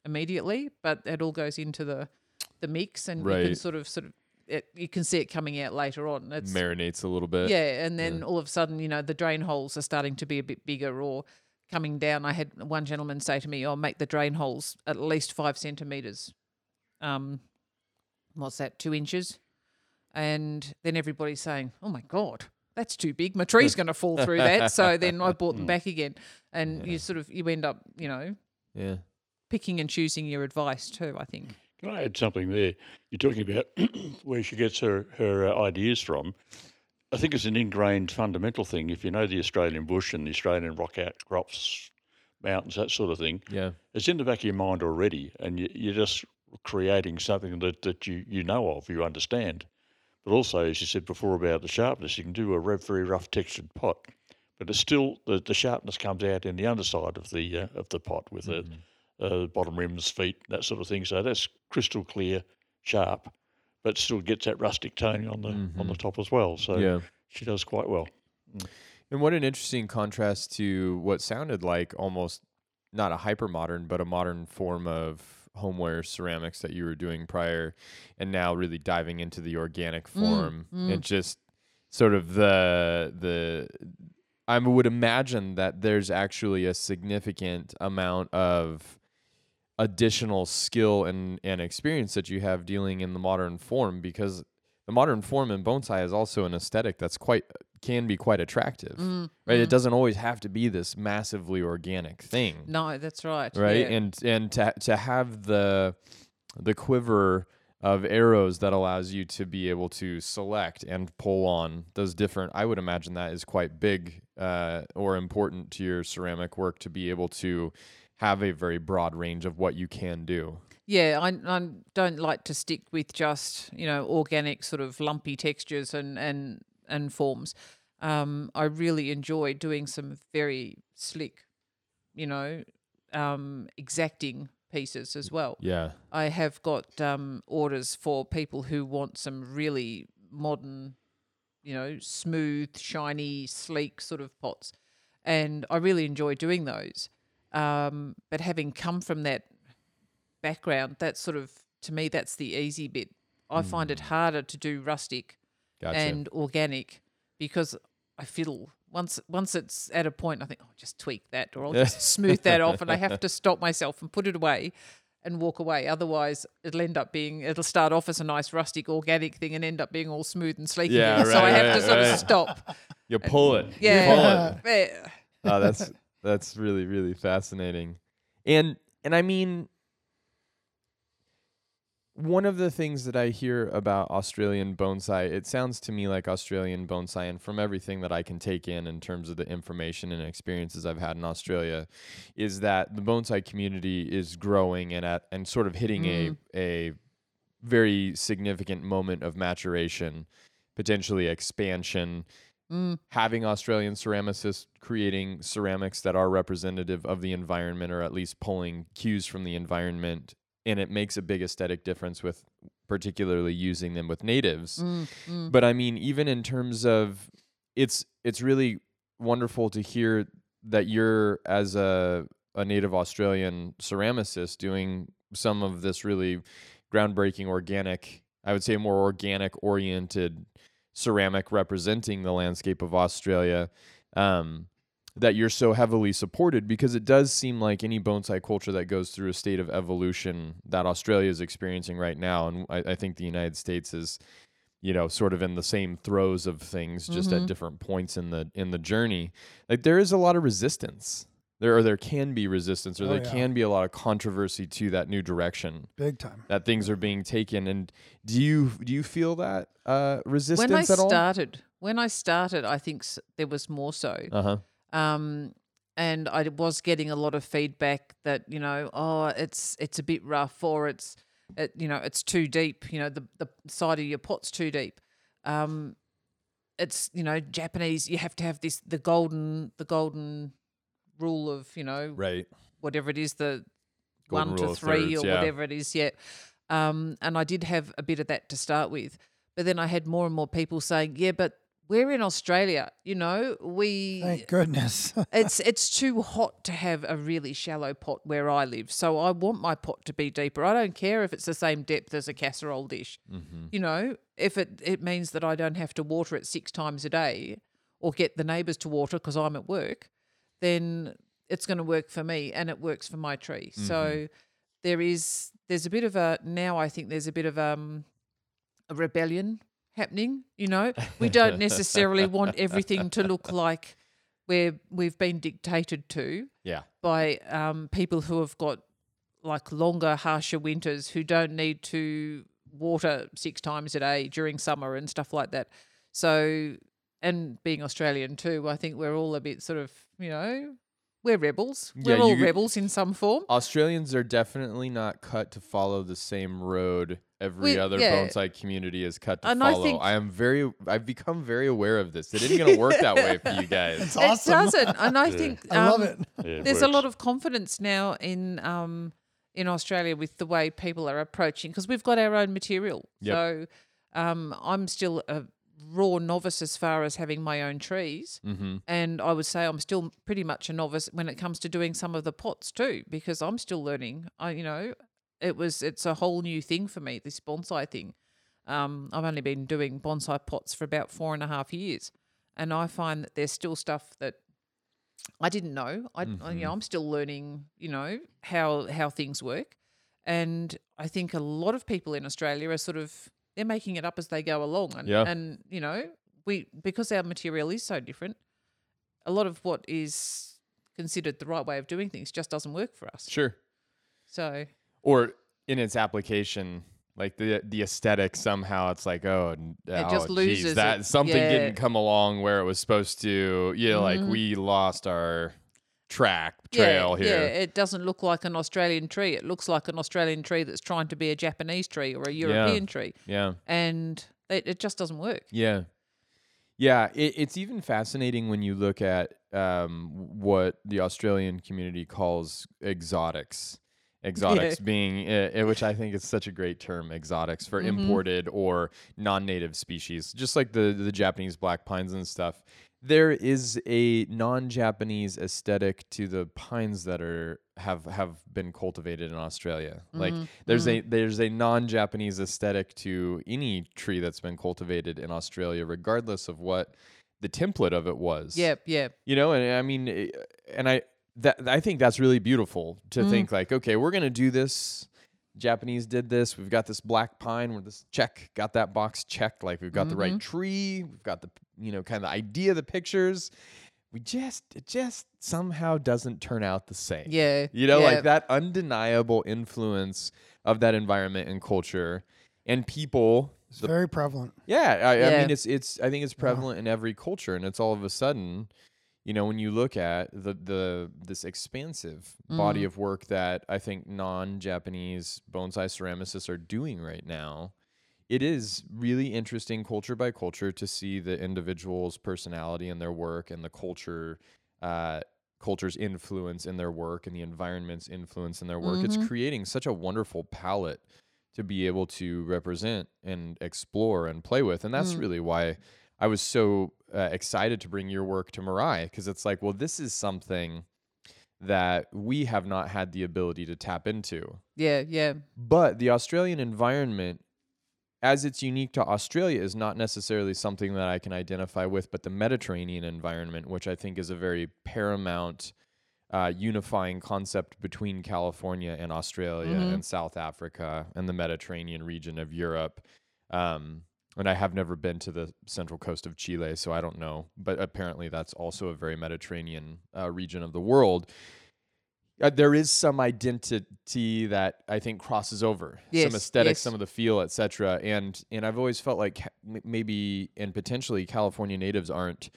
immediately but it all goes into the the mix and you can sort of sort of it, you can see it coming out later on It
Marinates a little bit.
yeah and then all of a sudden you know the drain holes are starting to be a bit bigger or coming down i had one gentleman say to me oh make the drain holes at least five centimeters um what's that two inches? And then everybody's saying oh my god that's too big. My tree's going to fall through that. So then i bought them back again. And you sort of you end up you know
Yeah.
picking and choosing your advice too i think.
Can I add something there? You're talking about where she gets her, her uh, ideas from. I think it's an ingrained fundamental thing. If you know the Australian bush and the Australian rock outcrops, mountains, that sort of thing,
Yeah.
it's in the back of your mind already, and you, you're just creating something that, that you, you know of, you understand. But also, as you said before about the sharpness, you can do a very rough textured pot, but it's still the, the sharpness comes out in the underside of the uh, of the pot with the uh, bottom rims, feet, that sort of thing. So that's crystal clear, sharp, but still gets that rustic tone on the on the mm-hmm. top as well. So
Yeah.
she does quite well. Mm.
And what an interesting contrast to what sounded like almost not a hyper modern, but a modern form of homeware ceramics that you were doing prior, and now really diving into the organic mm, form mm. and just sort of the the. I would imagine that there's actually a significant amount of additional skill and, and experience that you have dealing in the modern form because the modern form in bonsai is also an aesthetic that's quite can be quite attractive right? It doesn't always have to be this massively organic thing.
No that's right.
Right?
Yeah.
and and to to have the the quiver of arrows that allows you to be able to select and pull on those different i would imagine that is quite big uh, or important to your ceramic work to be able to have a very broad range of what you can do
Yeah, I, I don't like to stick with just you know organic sort of lumpy textures and and and forms. Um, I really enjoy doing some very slick, you know, um, exacting pieces as well.
yeah
I have got um, orders for people who want some really modern, you know, smooth, shiny, sleek sort of pots, and I really enjoy doing those. Um, but having come from that background, that's sort of to me that's the easy bit. I find it harder to do rustic
gotcha
and organic because I feel once once it's at a point, I think, oh, just tweak that or I'll just smooth that off, and I have to stop myself and put it away and walk away. Otherwise, it'll end up being it'll start off as a nice rustic organic thing and end up being all smooth and sleek
Yeah,
again. so I
right,
have to sort
right.
of stop
You pull it.
Yeah.
Pull it. Oh, that's that's really really fascinating, and and I mean, one of the things that I hear about Australian bonsai, it sounds to me like Australian bonsai, and from everything that I can take in in terms of the information and experiences I've had in Australia, is that the bonsai community is growing and at and sort of hitting
Mm.
a a very significant moment of maturation, potentially expansion
Mm.
having Australian ceramicists creating ceramics that are representative of the environment or at least pulling cues from the environment and it makes a big aesthetic difference with particularly using them with natives
Mm. Mm.
but i mean even in terms of it's it's really wonderful to hear that you're as a a native australian ceramicist doing some of this really groundbreaking organic i would say more organic oriented ceramic representing the landscape of australia um, that you're so heavily supported because it does seem like any bonsai culture that goes through a state of evolution that australia is experiencing right now and i, I think the united states is you know sort of in the same throes of things just at
Mhm.
different points in the in the journey like there is a lot of resistance there or there can be resistance or
Oh,
there
yeah.
can be a lot of controversy to that new direction
Big time.
that things are being taken and do you do you feel that uh resistance
When I
at all
started, when I started, I think there was more so.
uh-huh
um, and I was getting a lot of feedback that you know, oh, it's it's a bit rough, or it's it, you know, it's too deep. You know, the the side of your pot's too deep. Um, it's you know, Japanese. You have to have this the golden the golden rule of you know
right
whatever it is the
Golden
one to three
thirds,
or
yeah.
whatever it is. Yeah. Um, and I did have a bit of that to start with, but then I had more and more people saying, "Yeah, but we're in Australia. You know, we
Thank goodness.
it's it's too hot to have a really shallow pot where I live. So I want my pot to be deeper. I don't care if it's the same depth as a casserole dish.
mm-hmm.
You know, if it it means that I don't have to water it six times a day or get the neighbours to water because I'm at work, then it's going to work for me and it works for my tree. So there is there's a bit of a now I think there's a bit of um a rebellion happening. You know, we don't necessarily want everything to look like where we've been dictated to
yeah
by um, people who have got like longer, harsher winters who don't need to water six times a day during summer and stuff like that. So, and being Australian too, I think we're all a bit sort of, you know, we're rebels.
Yeah,
we're all
you-
rebels in some form.
Australians are definitely not cut to follow the same road every
We-
other
yeah.
bonsai community is cut to
And I
follow.
think-
I am very I've become very aware of this. It isn't gonna work that way for you guys.
It's awesome.
It doesn't, and I think
I love
um,
it.
Yeah, it
there's a lot of confidence now in um in Australia with the way people are approaching because we've got our own material.
Yep.
So um, I'm still a raw novice as far as having my own trees,
Mm-hmm.
and I would say I'm still pretty much a novice when it comes to doing some of the pots too because I'm still learning. I you know it was it's a whole new thing for me this bonsai thing. Um, I've only been doing bonsai pots for about four and a half years, and I find that there's still stuff that I didn't know. I, I-
Mm-hmm.
you know I'm still learning. You know how how things work, and I think a lot of people in Australia are sort of they're making it up as they go along, and
Yeah.
and you know we because our material is so different, a lot of what is considered the right way of doing things just doesn't work for us.
Sure.
So
Or in its application, like the the aesthetic somehow it's like oh
It
oh,
just
geez,
loses
that
it.
something
Yeah.
didn't come along where it was supposed to. You know, like
mm-hmm.
we lost our track trail
yeah,
here.
Yeah, it doesn't look like an Australian tree. It looks like an Australian tree that's trying to be a Japanese tree or a European tree,
Yeah.
and it, it just doesn't work.
Yeah. Yeah, it, it's even fascinating when you look at um, what the Australian community calls exotics. Exotics being, uh, which I think is such a great term, exotics for
Mhm.
imported or non-native species, just like the the Japanese black pines and stuff. There is a non-Japanese aesthetic to the pines that are have have been cultivated in Australia. Like
Mhm,
there's a there's a non-Japanese aesthetic to any tree that's been cultivated in Australia, regardless of what the template of it was.
Yep, yep.
You know, and I mean, eh, and I that I think that's really beautiful to
Mm.
think like, okay, we're gonna do this Japanese did this. We've got this black pine where this check got that box checked. Like we've got the right mm-hmm. tree. We've got the you know kind of idea, the pictures. We just it just somehow doesn't turn out the same.
Yeah.
You know,
yeah.
like that undeniable influence of that environment and culture and people.
It's
the-
very prevalent.
yeah, I, I mean, it's it's. I think it's prevalent in every culture, and it's all of a sudden, you know, when you look at the the this expansive body
Mm.
of work that I think non-Japanese bonsai ceramicists are doing right now, it is really interesting culture by culture to see the individual's personality in their work and the culture. Uh, culture's influence in their work and the environment's influence in their work it's
Mhm.
creating such a wonderful palette to be able to represent and explore and play with. And that's
Mm.
really why I was so uh, excited to bring your work to Mirai because it's like, well, this is something that we have not had the ability to tap into.
Yeah, yeah.
But the Australian environment, as it's unique to Australia, is not necessarily something that I can identify with, but the Mediterranean environment, which I think is a very paramount. Uh, unifying concept between California and Australia
Mhm.
and South Africa and the Mediterranean region of Europe. Um, and I have never been to the central coast of Chile, so I don't know. But apparently, that's also a very Mediterranean uh, region of the world. Uh, there is some identity that I think crosses over
Yes,
some aesthetics,
yes.
some of the feel, etc. And and I've always felt like ca- maybe and potentially California natives aren't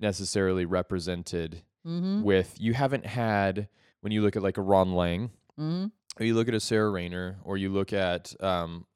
necessarily represented
Mm-hmm.
with. You haven't had when you look at like a Ron Lang,
Mm-hmm.
or you look at a Sarah Rayner, or you look at um,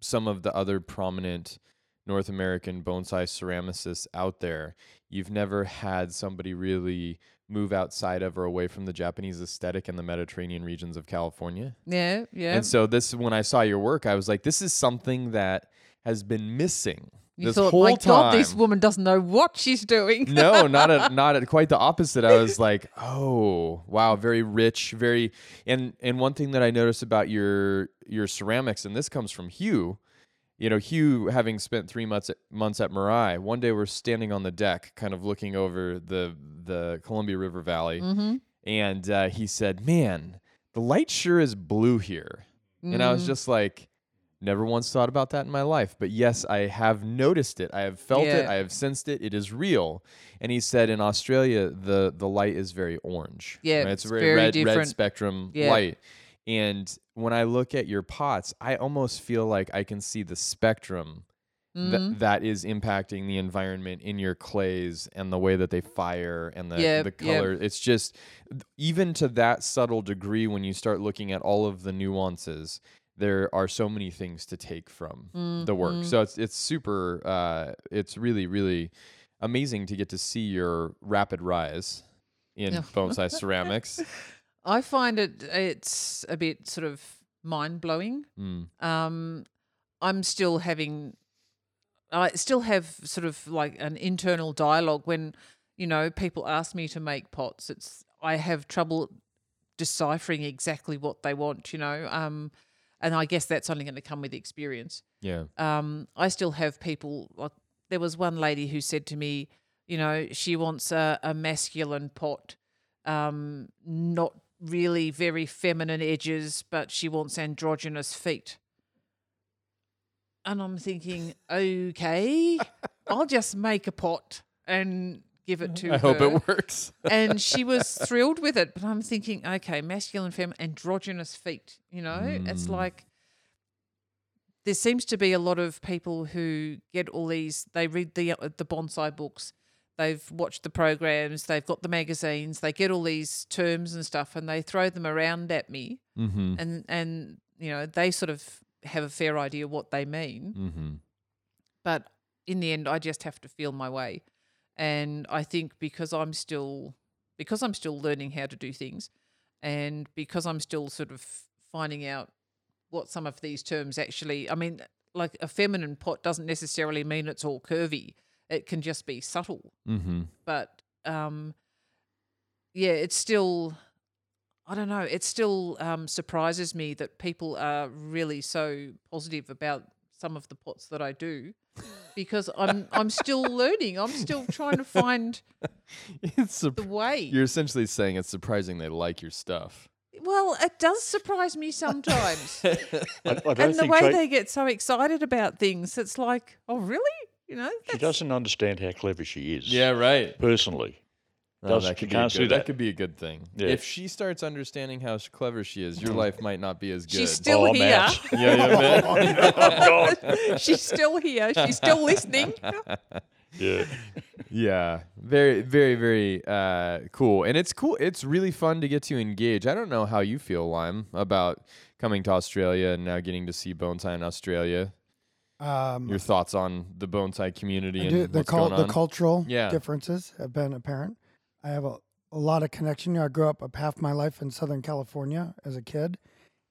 some of the other prominent North American bonsai ceramicists out there, you've never had somebody really move outside of or away from the Japanese aesthetic in the Mediterranean regions of California.
Yeah, yeah.
And so this when I saw your work, I was like, this is something that has been missing
you
this
thought,
whole
my God, this woman doesn't know what she's doing.
no, not at not at quite the opposite. I was like, oh wow, very rich, very and and one thing that I noticed about your your ceramics, and this comes from Hugh. You know, Hugh having spent three months at, months at Mirai, one day we're standing on the deck, kind of looking over the the Columbia River Valley,
Mm-hmm.
and uh, he said, "Man, the light sure is blue here." And I was just like, never once thought about that in my life. But yes, I have noticed it. I have felt it. I have sensed it. It is real. And he said in Australia, the the light is very orange.
Yeah,
right? it's,
it's
a very,
very
red, red spectrum
Yeah.
light. And when I look at your pots, I almost feel like I can see the spectrum
Mhm.
that that is impacting the environment in your clays and the way that they fire and the,
Yeah,
the color. It's just even to that subtle degree when you start looking at all of the nuances, there are so many things to take from
Mm,
the work.
mm.
So it's it's super uh it's really, really amazing to get to see your rapid rise in
Yeah.
size ceramics.
I find it it's a bit sort of mind blowing.
Mm.
Um, I'm still having, I still have sort of like an internal dialogue when, you know, people ask me to make pots. It's I have trouble deciphering exactly what they want. You know, um, and I guess that's only going to come with experience.
Yeah.
um, I still have people like there was one lady who said to me, you know, she wants a, a masculine pot, um, not really very feminine edges, but she wants androgynous feet. And I'm thinking, okay, I'll just make a pot and give it to her.
I hope it works.
and she was thrilled with it. But I'm thinking, okay, masculine, feminine, androgynous feet. You know, it's
Mm.
like there seems to be a lot of people who get all these. They read the uh, the bonsai books. They've watched the programs. They've got the magazines. They get all these terms and stuff, and they throw them around at me.
mm-hmm.
And and you know, they sort of have a fair idea what they mean
Mm-hmm.
but in the end i just have to feel my way and i think because i'm still because i'm still learning how to do things and because i'm still sort of finding out what some of these terms actually i mean like a feminine pot doesn't necessarily mean it's all curvy it can just be subtle
Mm-hmm.
but um yeah it's still i don't know it still um surprises me that people are really so positive about some of the pots that i do because i'm i'm still learning i'm still trying to find
It's
the way
You're essentially saying it's surprising they like your stuff.
well, it does surprise me sometimes.
I, I don't
and the
think
way
Tra-
they get so excited about things, it's like, oh, really? You know,
she doesn't understand how clever she is.
Yeah, right.
Personally.
No,
Does-
that
she
could be a
can't see
good,
that.
could be a good thing.
Yeah.
If she starts understanding how sh- clever she is, your life might not be as good.
she's still
Oh, I'm
here.
out.
yeah, yeah, man.
God.
she's still here. She's still listening.
Yeah.
yeah, very, very, very uh, cool, and it's cool. It's really fun to get to engage. I don't know how you feel, Lime, about coming to Australia and now getting to see bonsai in Australia.
Um,
Your thoughts on the bonsai community
I
and
do- the,
what's
cul-
going on?
the cultural
Yeah.
differences have been apparent. I have a, a lot of connection. I grew up up half my life in Southern California as a kid,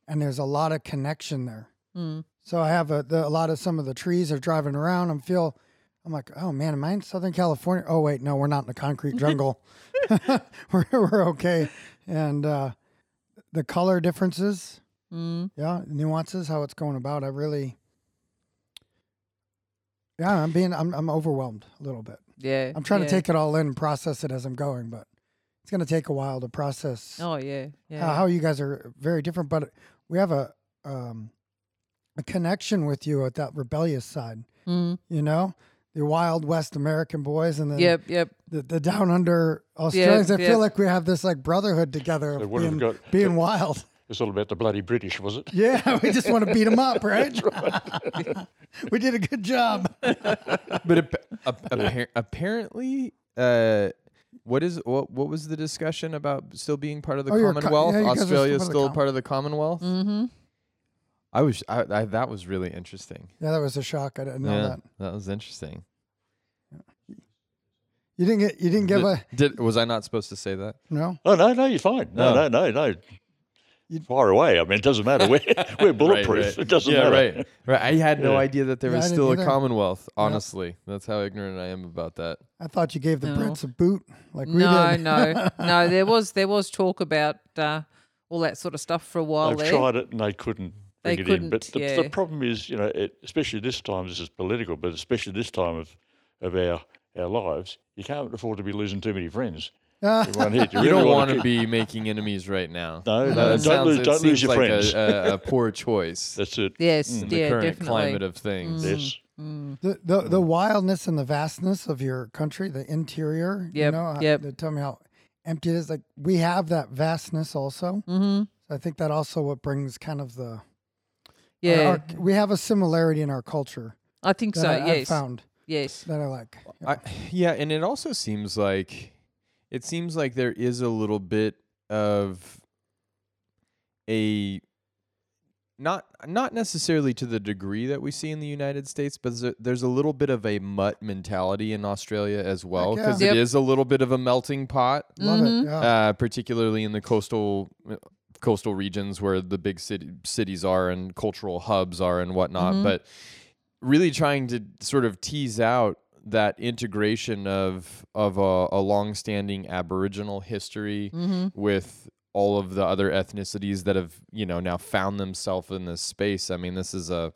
and there's a lot of connection there.
Mm.
So I have a, the, a lot of some of the trees are driving around. I'm feel, I'm like, oh man, am I in Southern California? Oh wait, no, we're not in the concrete jungle. we're we're okay. And uh, the color differences,
Mm.
yeah, nuances, how it's going about. I really, yeah, I'm being, I'm I'm overwhelmed a little bit.
Yeah.
I'm trying
yeah.
to take it all in and process it as I'm going, but it's going to take a while to process
Oh yeah. Yeah.
how, how you guys are very different. But we have a um, a connection with you at that rebellious side.
Mm.
You know, the wild West American boys, and then
Yep. Yep.
the, the down under Australians. I
yep.
feel like we have this like brotherhood together
So
of
what have we
being,
got?
being wild.
It's all about the bloody British, was it?
Yeah, we just want to beat them up, right? we did a good job.
but ap- ap- appar- apparently, uh, what is what? What was the discussion about still being part of the
Oh, you're co-
Commonwealth?
yeah, you guys are still
Australia is
part of the
still
Com-
part of the Commonwealth.
Mm-hmm.
I was. I, I, that was really interesting.
Yeah, that was a shock. I didn't know
yeah,
that.
that was interesting.
You didn't get. You didn't give
did,
a
did was I not supposed to say that?
no.
Oh no, no, you're fine. No,
No.
no, no, no.
You'd-
Fire away. I mean, it doesn't matter. We're, we're bulletproof.
right.
It doesn't
yeah,
matter.
right. Right. I had no
Yeah.
idea that there
Yeah,
was
I didn't
still a. Commonwealth. Honestly, that's how ignorant I am about that.
I thought you gave the
No.
Brits a boot like we
No,
did.
no, no. There was there was talk about uh, all that sort of stuff for a while
They've
there.
tried it and they couldn't
They
bring it in. But
couldn't,
the,
yeah.
the problem is, you know, it, especially this time, this is political, but especially this time of, of our our lives, you can't afford to be losing too many friends. In.
You
really
don't
wanna keep-
be making enemies right now.
No,
That
no, don't
sounds-
lose, don't lose your
like
friends.
A, a, a poor choice
That's it.
Yes,
in the
yeah,
current
definitely.
climate of things.
Yes.
Mm.
the, the the wildness and the vastness of your country, the interior. You
Yep,
know,
yep.
they tell me how empty it is. Like we have that vastness also.
Mm-hmm.
I think that also what brings kind of the
Yeah,
our- we have a similarity in our culture
I think
that
so.
I, I've
yes,
found
yes.
that I like.
I, yeah, and it also seems like it seems like there is a little bit of a not not necessarily to the degree that we see in the United States, but there's a, little bit of a mutt mentality in Australia as well
yeah.
because
Yep.
it is a little bit of a melting pot,
Love
Mhm.
it. Yeah.
uh, particularly in the coastal uh, coastal regions where the big city, cities are and cultural hubs are and whatnot.
Mhm.
But really trying to sort of tease out that integration of of a, a long-standing Aboriginal history
Mm-hmm.
with all of the other ethnicities that have you know now found themselves in this space. I mean, this is a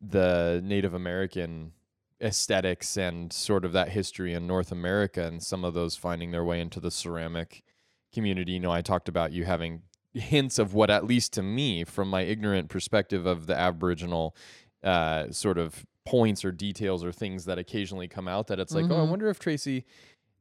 the Native American aesthetics and sort of that history in North America, and some of those finding their way into the ceramic community. You know, I talked about you having hints of what, at least to me, from my ignorant perspective of the Aboriginal uh, sort of points or details or things that occasionally come out that it's like, oh, I
Mhm.
wonder if Tracy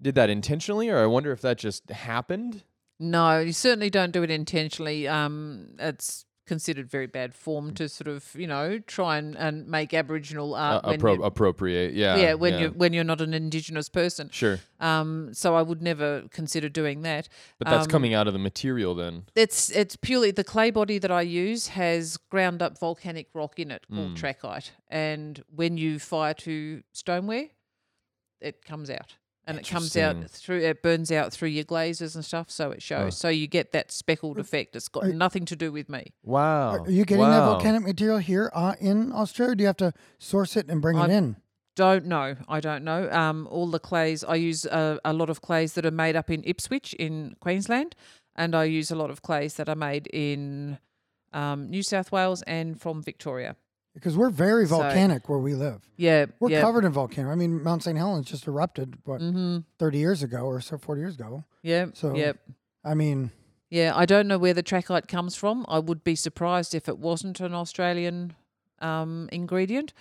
did that intentionally, or I wonder if that just happened.
No, you certainly don't do it intentionally. Um, it's considered very bad form to sort of you know try and, and make Aboriginal art
uh,
when
appro- appropriate, yeah,
yeah when you when you're not an Indigenous person.
sure,
Um, so I would never consider doing that.
but that's
Um,
coming out of the material then.
It's it's purely the clay body that I use has ground up volcanic rock in it called
Mm.
trachyte, and when you fire to stoneware, it comes out, and it comes out through it burns out through your glazes and stuff, so it shows. So you get that speckled effect. It's got
Are-
nothing to do with me.
Wow,
Are you getting that volcanic material here uh, in Australia? Do you have to source it and bring it in?
Don't know. I don't know. Um, all the clays I use a, a lot of clays that are made up in Ipswich in Queensland, and I use a lot of clays that are made in um, New South Wales and from Victoria.
Because we're very
So-
volcanic where we live.
Yeah,
We're
yeah.
covered in volcano. I mean, Mount St. Helens just erupted what
Mm-hmm.
30 years ago or so, 40 years ago.
Yeah.
So-
yep.
I mean,
Yeah, I don't know where the trachyte comes from. I would be surprised if it wasn't an Australian um, ingredient,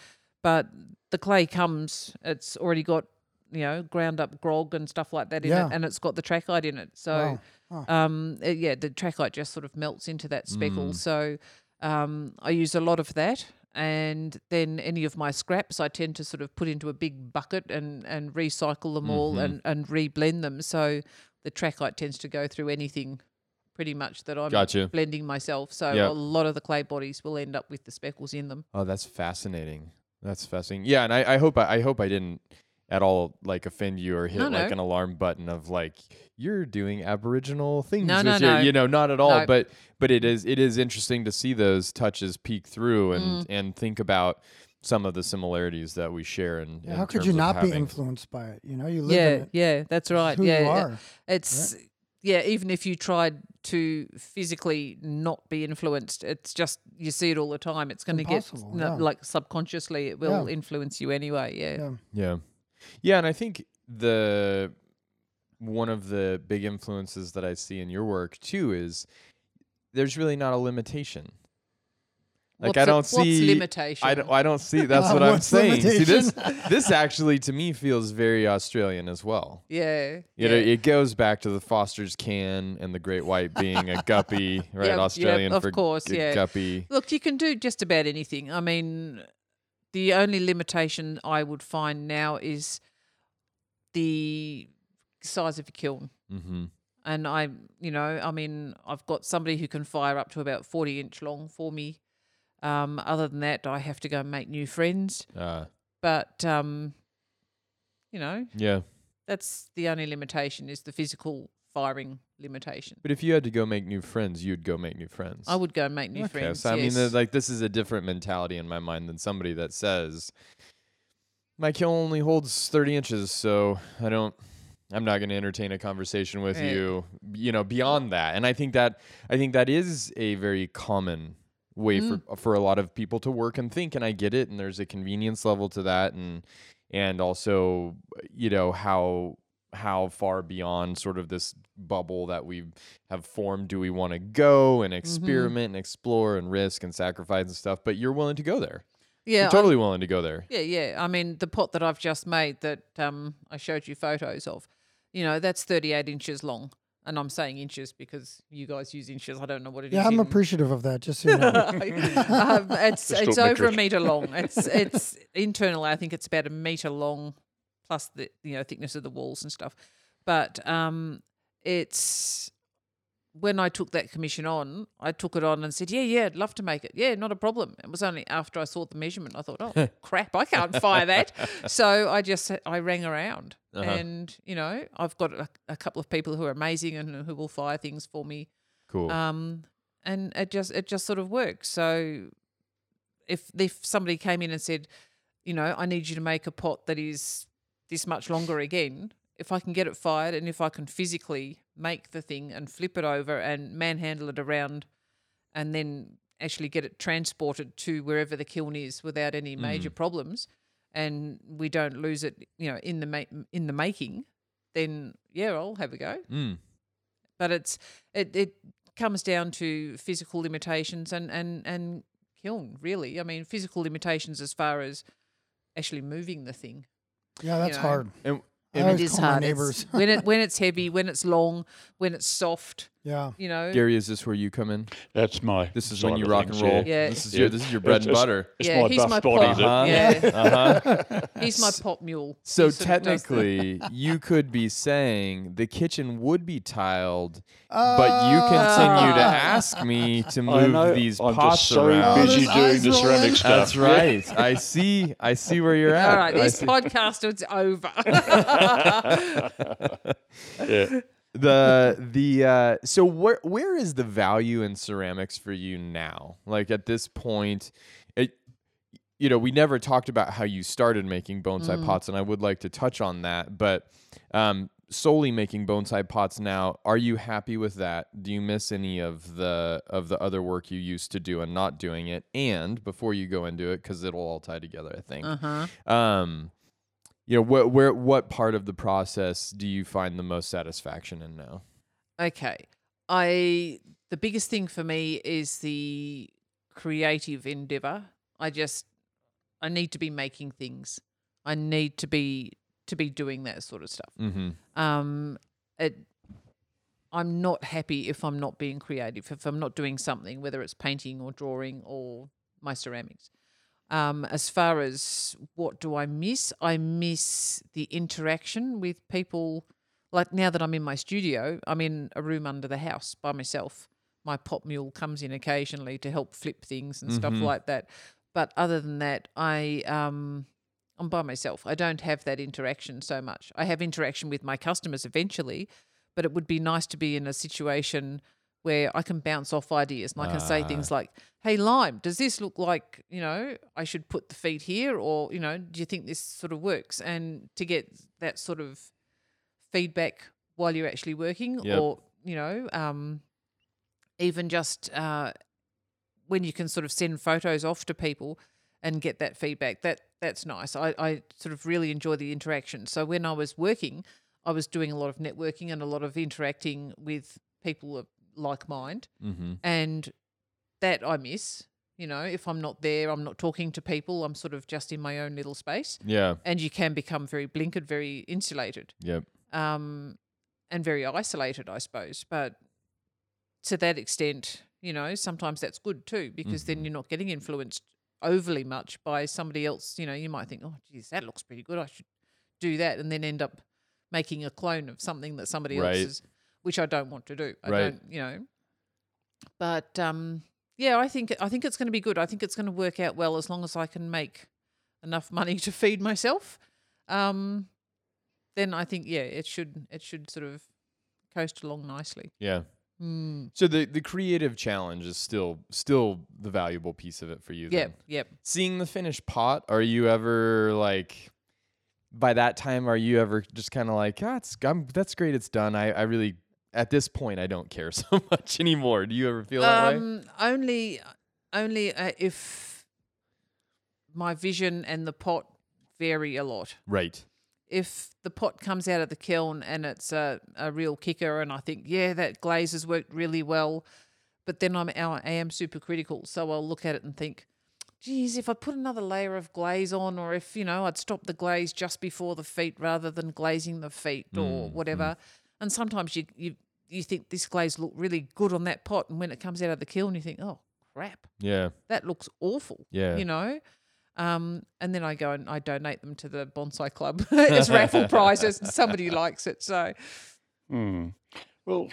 but the clay comes. It's already got you know ground up grog and stuff like that in
Yeah.
it, and it's got the trachyte in it. So,
Wow.
um, uh, yeah, the trachyte just sort of melts into that speckle.
Mm.
So, um, I use a lot of that. And then any of my scraps, I tend to sort of put into a big bucket and, and recycle them all
Mhm.
and, and reblend them. So the trachyte tends to go through anything pretty much that I'm
Gotcha.
blending myself. So
Yep.
a lot of the clay bodies will end up with the speckles in them.
Oh, that's fascinating. That's fascinating. Yeah, and I, I hope I, I hope I didn't at all like offend you or hit
No,
like
no.
an alarm button of like you're doing Aboriginal things.
No,
with
no,
your-"
no.
You know, not at all.
No.
But but it is it is interesting to see those touches peek through and
Mm.
and think about some of the similarities that we share. And
Yeah, how could you not be influenced by it? You know, you live
Yeah,
in it.
yeah, that's
It's
right.
who
yeah,
you are.
it's yeah. Even if you tried to physically not be influenced, it's just you see it all the time. It's going to get
yeah.
like subconsciously, it will
Yeah.
influence you anyway. Yeah.
Yeah.
Yeah. Yeah, and I think the one of the big influences that I see in your work too is there's really not a limitation. Like
What's
I
a-
don't
what's
see
limitation.
I don't I don't see that's what I'm saying. See this this actually to me feels very Australian as well.
Yeah.
You know,
yeah.
it goes back to the Foster's can and the great white being a guppy, right?
Yep, yep,
Australian
of
for
course, yeah.
guppy.
Look, you can do just about anything. I mean, the only limitation I would find now is the size of your kiln.
Mm-hmm.
And I, you know, I mean, I've got somebody who can fire up to about 40 inch long for me. Um, other than that, I have to go and make new friends.
Uh,
But, um, you know,
yeah.
that's the only limitation is the physical firing limitation.
But if you had to go make new friends, you'd go make new friends.
I would go and make new
Okay,
friends.
So I mean,
yes.
like this is a different mentality in my mind than somebody that says my kiln only holds thirty inches, so I don't. I'm not going to entertain a conversation with
Right.
you, you know, beyond that. And I think that I think that is a very common way
Mm.
for for a lot of people to work and think. And I get it. And there's a convenience level to that, and and also, you know, how how far beyond sort of this bubble that we have formed do we want to go
Mm-hmm.
and experiment and explore and risk and sacrifice and stuff but you're willing to go there
yeah,
you're
I-
totally willing to go there
Yeah, yeah. I mean, the pot that I've just made that um, I showed you photos of, you know, that's 38 inches long. And I'm saying inches because you guys use inches. I don't know what it is.
Yeah, I'm
in-
appreciative of that. Just so you know.
um, it's it's
talk
over a meter long. It's it's internally, I think it's about a meter long, plus the you know thickness of the walls and stuff. But um, it's when I took that commission on, I took it on and said, "Yeah, yeah, I'd love to make it. Yeah, not a problem." It was only after I saw the measurement, I thought, "Oh crap, I can't fire that." so I just I rang around,
Uh-huh.
and you know, I've got a, a couple of people who are amazing and who will fire things for me
cool
um, and it just it just sort of works. So if if somebody came in and said, you know, I need you to make a pot that is this much longer again, if I can get it fired and if I can physically make the thing and flip it over and manhandle it around, and then actually get it transported to wherever the kiln is without any major problems, and we don't lose it, you know, in the ma- in the making, then yeah, I'll have a go.
Mm.
but it's it, it comes down to physical limitations and and and kiln really. I mean physical limitations as far as actually moving the thing
Yeah, that's
know.
hard.
and, and
it is
call my
hard It's- when it when it's heavy when it's long when it's soft
Yeah.
you know
gary is this where you come in
That's my.
this is when you rock and roll
Yeah.
this is
Yeah.
your this is your bread
It's-
and butter
It's
Yeah,
my
he's
buff
my
body
pot.
that.
Yeah.
uh-huh
he's my pop mule
So
He sort of does the-
technically, you could be saying the kitchen would be tiled, but you continue to
Ah.
ask me to
I
move
know.
these
I'm
pots
just so
around.
busy
Oh,
doing the ceramic stuff.
That's right. I see. I see where you're at.
all right this
see.
podcast is over
Yeah.
The the uh so where where is the value in ceramics for you now? Like at this point it you know we never talked about how you started making bonsai
Mm.
pots and i would like to touch on that but um solely making bonsai pots now are you happy with that? Do you miss any of the of the other work you used to do and not doing it? And before you go into it because it'll all tie together i think.
Uh-huh.
Um you know where where what part of the process do you find the most satisfaction in now
okay I the biggest thing for me is the creative endeavor. I just I need to be making things. I need to be to be doing that sort of stuff.
Mm-hmm.
Um, it, I'm not happy if I'm not being creative, if I'm not doing something, whether it's painting or drawing or my ceramics. Um, as far as what do I miss, I miss the interaction with people. Like now that I'm in my studio, I'm in a room under the house by myself. My pop mule comes in occasionally to help flip things and stuff
Mhm.
like that. But other than that, I um, I'm by myself. I don't have that interaction so much. I have interaction with my customers eventually, but it would be nice to be in a situation where I can bounce off ideas and I can say things like, "Hey, Lime, does this look like you know I should put the feet here, or you know, do you think this sort of works?" And to get that sort of feedback while you're actually working,
Yep.
or you know, um, even just uh, when you can sort of send photos off to people and get that feedback. That that's nice. I, I sort of really enjoy the interaction. So when I was working, I was doing a lot of networking and a lot of interacting with people of like mind,
Mm-hmm.
and that I miss. You know, if I'm not there, I'm not talking to people. I'm sort of just in my own little space,
Yeah.
and you can become very blinkered, very insulated
Yep.
um, and very isolated, I suppose. But to that extent, you know, sometimes that's good too, because then you're not getting influenced overly much by somebody else. You know, you might think, oh, geez, that looks pretty good. I should do that, and then end up making a clone of something that somebody
Right.
else is, which I don't want to do. I
Right.
don't, you know. But um, yeah, I think I think it's going to be good. I think it's going to work out well as long as I can make enough money to feed myself. Um, then I think yeah, it should it should sort of coast along nicely.
Yeah.
Mm.
So the the creative challenge is still still the valuable piece of it for you.
Yep,
then.
yep.
Seeing the finished pot, are you ever like? By that time, are you ever just kind of like, ah, it's I'm, that's great, it's done. I I really at this point I don't care so much anymore. Do you ever feel that way?
Um, only only uh, if my vision and the pot vary a lot.
Right.
if the pot comes out of the kiln and it's a, a real kicker and I think, yeah, that glaze has worked really well, but then I'm I am super critical. So I'll look at it and think, geez, if I put another layer of glaze on or if, you know, I'd stop the glaze just before the feet rather than glazing the feet or whatever. And sometimes you, you you think this glaze looked really good on that pot and when it comes out of the kiln you think, oh crap,
Yeah.
that looks awful.
Yeah.
You know? Um, and then I go and I donate them to the bonsai club as raffle prizes and somebody likes it. So
Hmm. Well,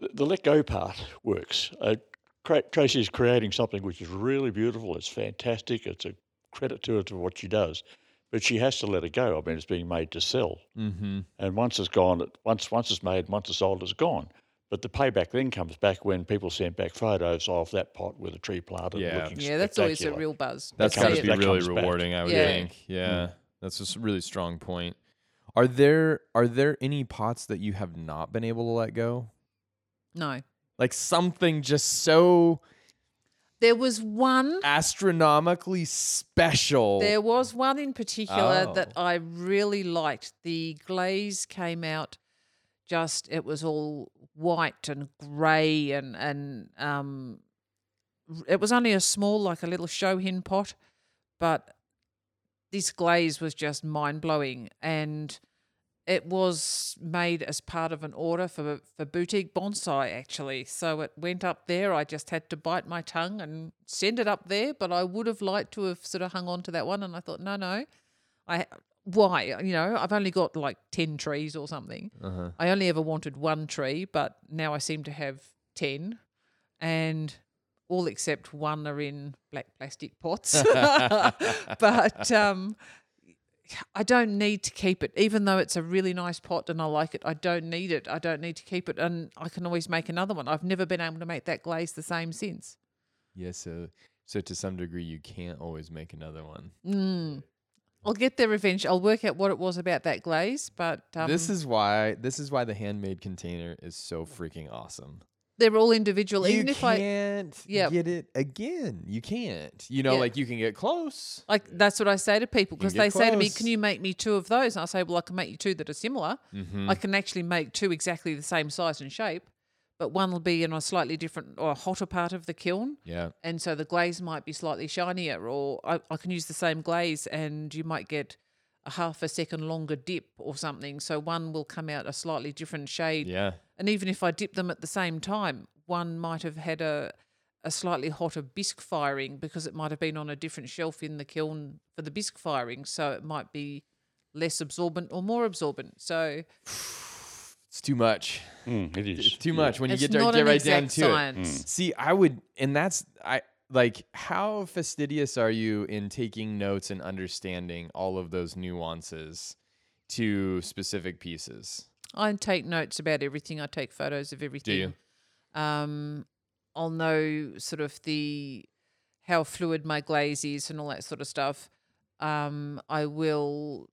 the, the let go part works. Uh, Tracy is creating something which is really beautiful. It's fantastic. It's a credit to her to what she does, but she has to let it go. I mean, it's being made to sell,
Mm-hmm.
and once it's gone, it- once once it's made, once it's sold, it's gone. But the payback then comes back when people send back photos of that pot with a tree planted.
Yeah.
looking
yeah, that's always a real buzz.
That's got to be
that
really
comes back.
rewarding, I would
Yeah.
think. Yeah, that's just a really strong point. Are there are there any pots that you have not been able to let go?
No.
Like something just so
There was one
astronomically special.
There was one in particular that
Oh.
I really liked. The glaze came out just it was all white and grey and and um it was only a small like a little shohin pot, but this glaze was just mind blowing and it was made as part of an order for for boutique bonsai actually. So it went up there. I just had to bite my tongue and send it up there. But I would have liked to have sort of hung on to that one. And I thought, no, no, I why you know I've only got like ten trees or something.
uh-huh.
I only ever wanted one tree, but now I seem to have ten, and all except one are in black plastic pots. but um, I don't need to keep it, even though it's a really nice pot and I like it. I don't need it. I don't need to keep it, and I can always make another one. I've never been able to make that glaze the same since.
Yeah, so so to some degree you can't always make another one.
Mm. I'll get there eventually. I'll work out what it was about that glaze, but um,
this is why this is why the handmade container is so freaking awesome.
They're all individual.
you
Even if I
can't
Yep.
get it again. You can't. You know,
Yeah.
like you can get close.
like, that's what I say to people because
get
they say to me,
close.
"Can you make me two of those?" And I say, "Well, I can make you two that are similar.
Mm-hmm.
I can actually make two exactly the same size and shape, but one will be in a slightly different or a hotter part of the kiln."
Yeah.
and so the glaze might be slightly shinier or I, I can use the same glaze and you might get a half a second longer dip or something so one will come out a slightly different shade
Yeah.
and even if i dip them at the same time one might have had a a slightly hotter bisque firing because it might have been on a different shelf in the kiln for the bisque firing so it might be less absorbent or more absorbent so
It's too much.
Mm, it is.
It's too
yeah.
much when you
it's
get, to,
not
get
an
right down
exact
to it.
science
See, I would, and that's I like. How fastidious are you in taking notes and understanding all of those nuances to specific pieces?
I take notes about everything. I take photos of everything.
Do you?
Um, I'll know sort of the how fluid my glaze is and all that sort of stuff. Um, I will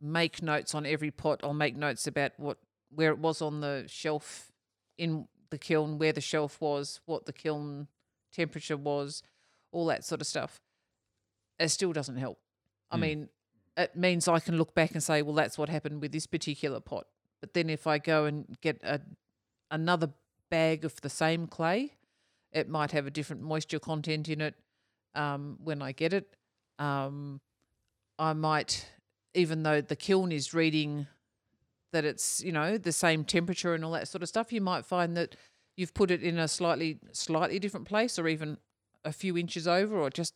make notes on every pot. I'll make notes about what where it was on the shelf in the kiln, where the shelf was, what the kiln temperature was, all that sort of stuff. It still doesn't help. I
Hmm.
mean, it means I can look back and say, well, that's what happened with this particular pot. But then if I go and get a another bag of the same clay, it might have a different moisture content in it um, when I get it. Um, I might, even though the kiln is reading that it's you know the same temperature and all that sort of stuff, you might find that you've put it in a slightly slightly different place, or even a few inches over, or just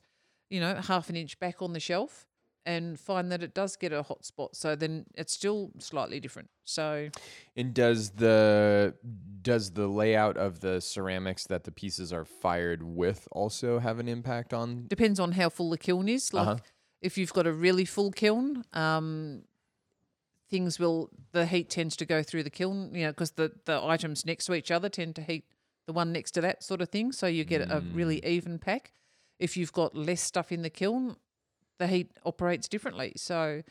you know half an inch back on the shelf, and find that it does get a hot spot. So then it's still slightly different. So
And does the does the layout of the ceramics that the pieces are fired with also have an impact on?
depends on how full the kiln is. Like
Uh-huh.
if you've got a really full kiln, um, things will the heat tends to go through the kiln. You know, because the the items next to each other tend to heat the one next to that sort of thing. So you get a really even pack. If you've got less stuff in the kiln, the heat operates differently. So.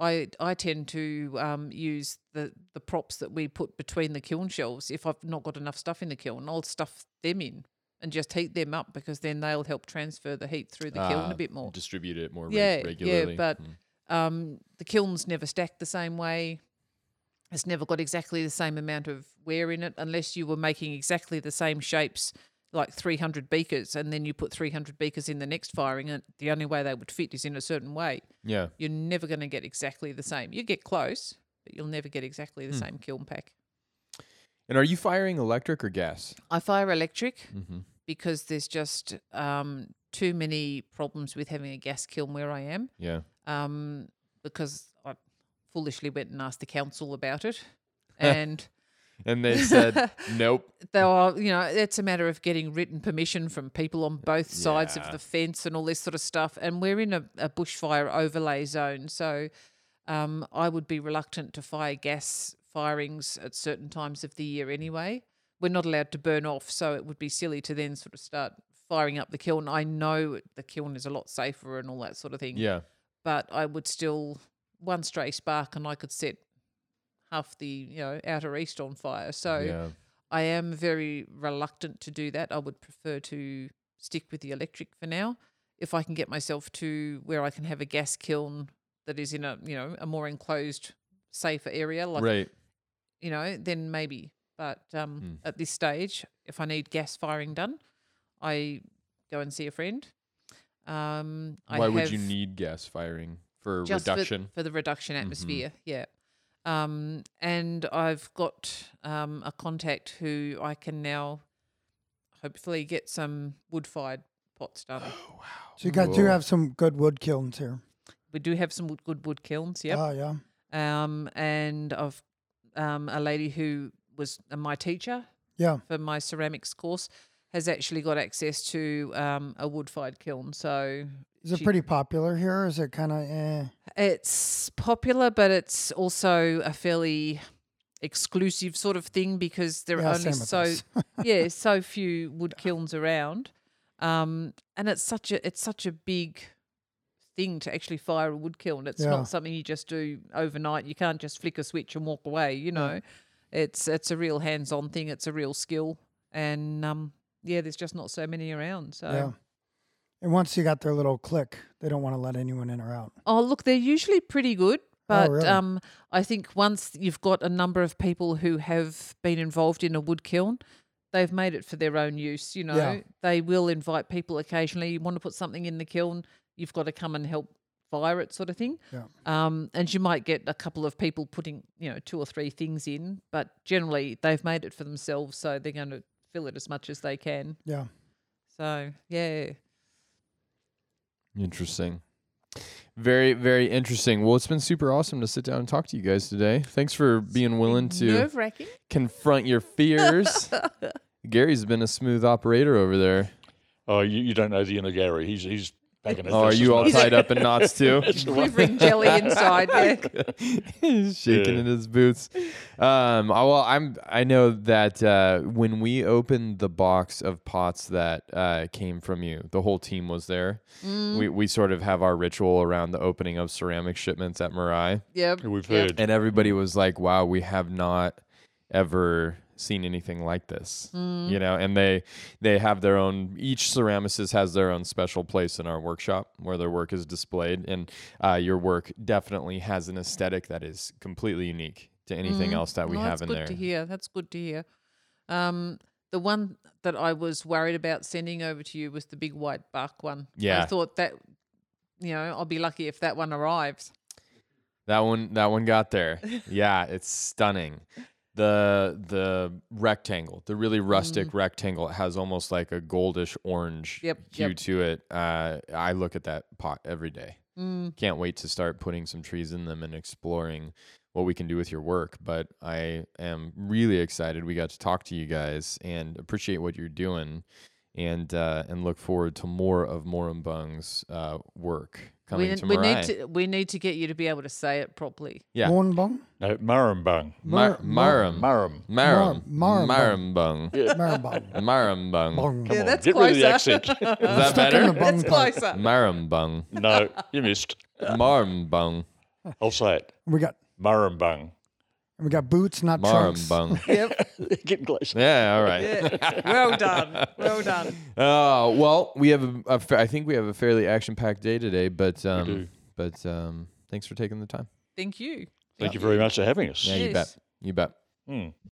I, I tend to um, use the, the props that we put between the kiln shelves. If I've not got enough stuff in the kiln, I'll stuff them in and just heat them up because then they'll help transfer the heat through the kiln
Ah,
a bit more.
Distribute it more
Yeah,
reg-
yeah, but
Mm.
Um, the kiln's never stacked the same way. It's never got exactly the same amount of wear in it unless you were making exactly the same shapes, like 300 beakers, and then you put 300 beakers in the next firing, and the only way they would fit is in a certain way.
yeah.
You're never going to get exactly the same. You get close, but you'll never get exactly the same kiln pack.
And are you firing electric or gas?
I fire electric
Mm-hmm.
because there's just um, too many problems with having a gas kiln where I am.
Yeah.
Um, because I foolishly went and asked the council about it. And
And they said nope.
they are, you know, it's a matter of getting written permission from people on both sides of the fence and all this sort of stuff. And we're in a, a bushfire overlay zone. So um, I would be reluctant to fire gas firings at certain times of the year anyway. We're not allowed to burn off. So it would be silly to then sort of start firing up the kiln. I know the kiln is a lot safer and all that sort of thing
Yeah.
But I would still one stray spark and I could set half the you know outer east on fire. So
yeah.
I am very reluctant to do that. I would prefer to stick with the electric for now. If I can get myself to where I can have a gas kiln that is in a you know a more enclosed, safer area, like
right.
you know, then maybe. But um,
Hmm.
at this stage, if I need gas firing done, I go and see a friend. Um, I
Why would you need gas firing for
just for-
reduction?
for, the reduction
Mhm.
atmosphere. Yeah. Um, and I've got um, a contact who I can now hopefully get some wood fired pots done. Oh, wow.
So you got do have some good wood kilns here.
We do have some wood, good wood kilns. Yep.
Oh yeah.
Um, and I've um, a lady who was uh, my teacher
Yeah.
for my ceramics course has actually got access to um, a wood fired kiln. So
Is it
she-
pretty popular here? Is it kind of eh?
It's popular, but it's also a fairly exclusive sort of thing because there
Yeah,
are only so yeah so few wood kilns around, um, and it's such a it's such a big thing to actually fire a wood kiln. It's
Yeah.
not something you just do overnight. You can't just flick a switch and walk away. You know, it's it's a real hands on thing. It's a real skill, and um, yeah, there's just not so many around. So.
Yeah. And once you got their little click, they don't want to let anyone in or out.
Oh, look, they're usually pretty good,
Oh,
but
really?
um, I think once you've got a number of people who have been involved in a wood kiln, they've made it for their own use. You know,
Yeah.
they will invite people occasionally. You want to put something in the kiln, you've got to come and help fire it, sort of thing.
Yeah.
Um, and you might get a couple of people putting, you know, two or three things in, but generally they've made it for themselves, so they're going to fill it as much as they can.
Yeah.
So yeah,
Interesting. Very, very interesting. Well, it's been super awesome to sit down and talk to you guys today. Thanks for being willing to confront your fears. Gary's been a smooth operator over there.
Oh, you, you don't know the inner Gary. He's he's back in it.
Oh, are you all
much.
tied up in knots too?
That's.
Quivering jelly inside. Yeah.
He's shaking
Yeah.
in his boots. Um, oh, well, I'm. I know that uh, when we opened the box of pots that uh, came from you, the whole team was there.
Mm.
We we sort of have our ritual around the opening of ceramic shipments at Mirai,
Yep.
We've
yep.
heard.
and everybody was like, "Wow, we have not ever." Seen anything like this
Mm.
you know and they they have their own each ceramicist has their own special place in our workshop where their work is displayed and uh, your work definitely has an aesthetic that is completely unique to anything
Mm.
else that we
No,
have in there that's good
to hear. That's good to hear. Um, the one that I was worried about sending over to you was the big white buck one.
Yeah.
I thought that, you know, I'll be lucky if that one arrives.
that one that one got there yeah it's stunning the the rectangle the really rustic rectangle it has almost like a goldish orange
Mm. Yep,
hue
yep.
to it uh, i look at that pot every day
Mm.
can't wait to start putting some trees in them and exploring what we can do with your work. But I am really excited we got to talk to you guys and appreciate what you're doing, and uh, and look forward to more of Morumbung's uh, work coming
We,
to
we
Mirai.
need to we need to get you to be able to say it properly.
yeah,
Moonbong?
No, Murrumbung.
Mar-
Mar-
Marum,
Murrum.
Marum,
Mar-
Marumbung,
Marabong.
Marumbung,
Yeah, that's
get rid of the
closer.
accent.
Is that
Stuck in the
better?
bung
That's closer.
Marumbung,
no, you missed.
Marumbung,
I'll say it.
We got
Murrumbung.
we got boots, not trunks.
Marumbung.
Yep.
Getting closer.
Yeah, all right.
Yeah. Well done. Well done.
Oh well, we have a, a fa- I think we have a fairly action-packed day today, but um,
do.
but um, thanks for taking the time.
Thank you.
Thank you very much for having us.
Yeah, you bet. You bet.
Hmm.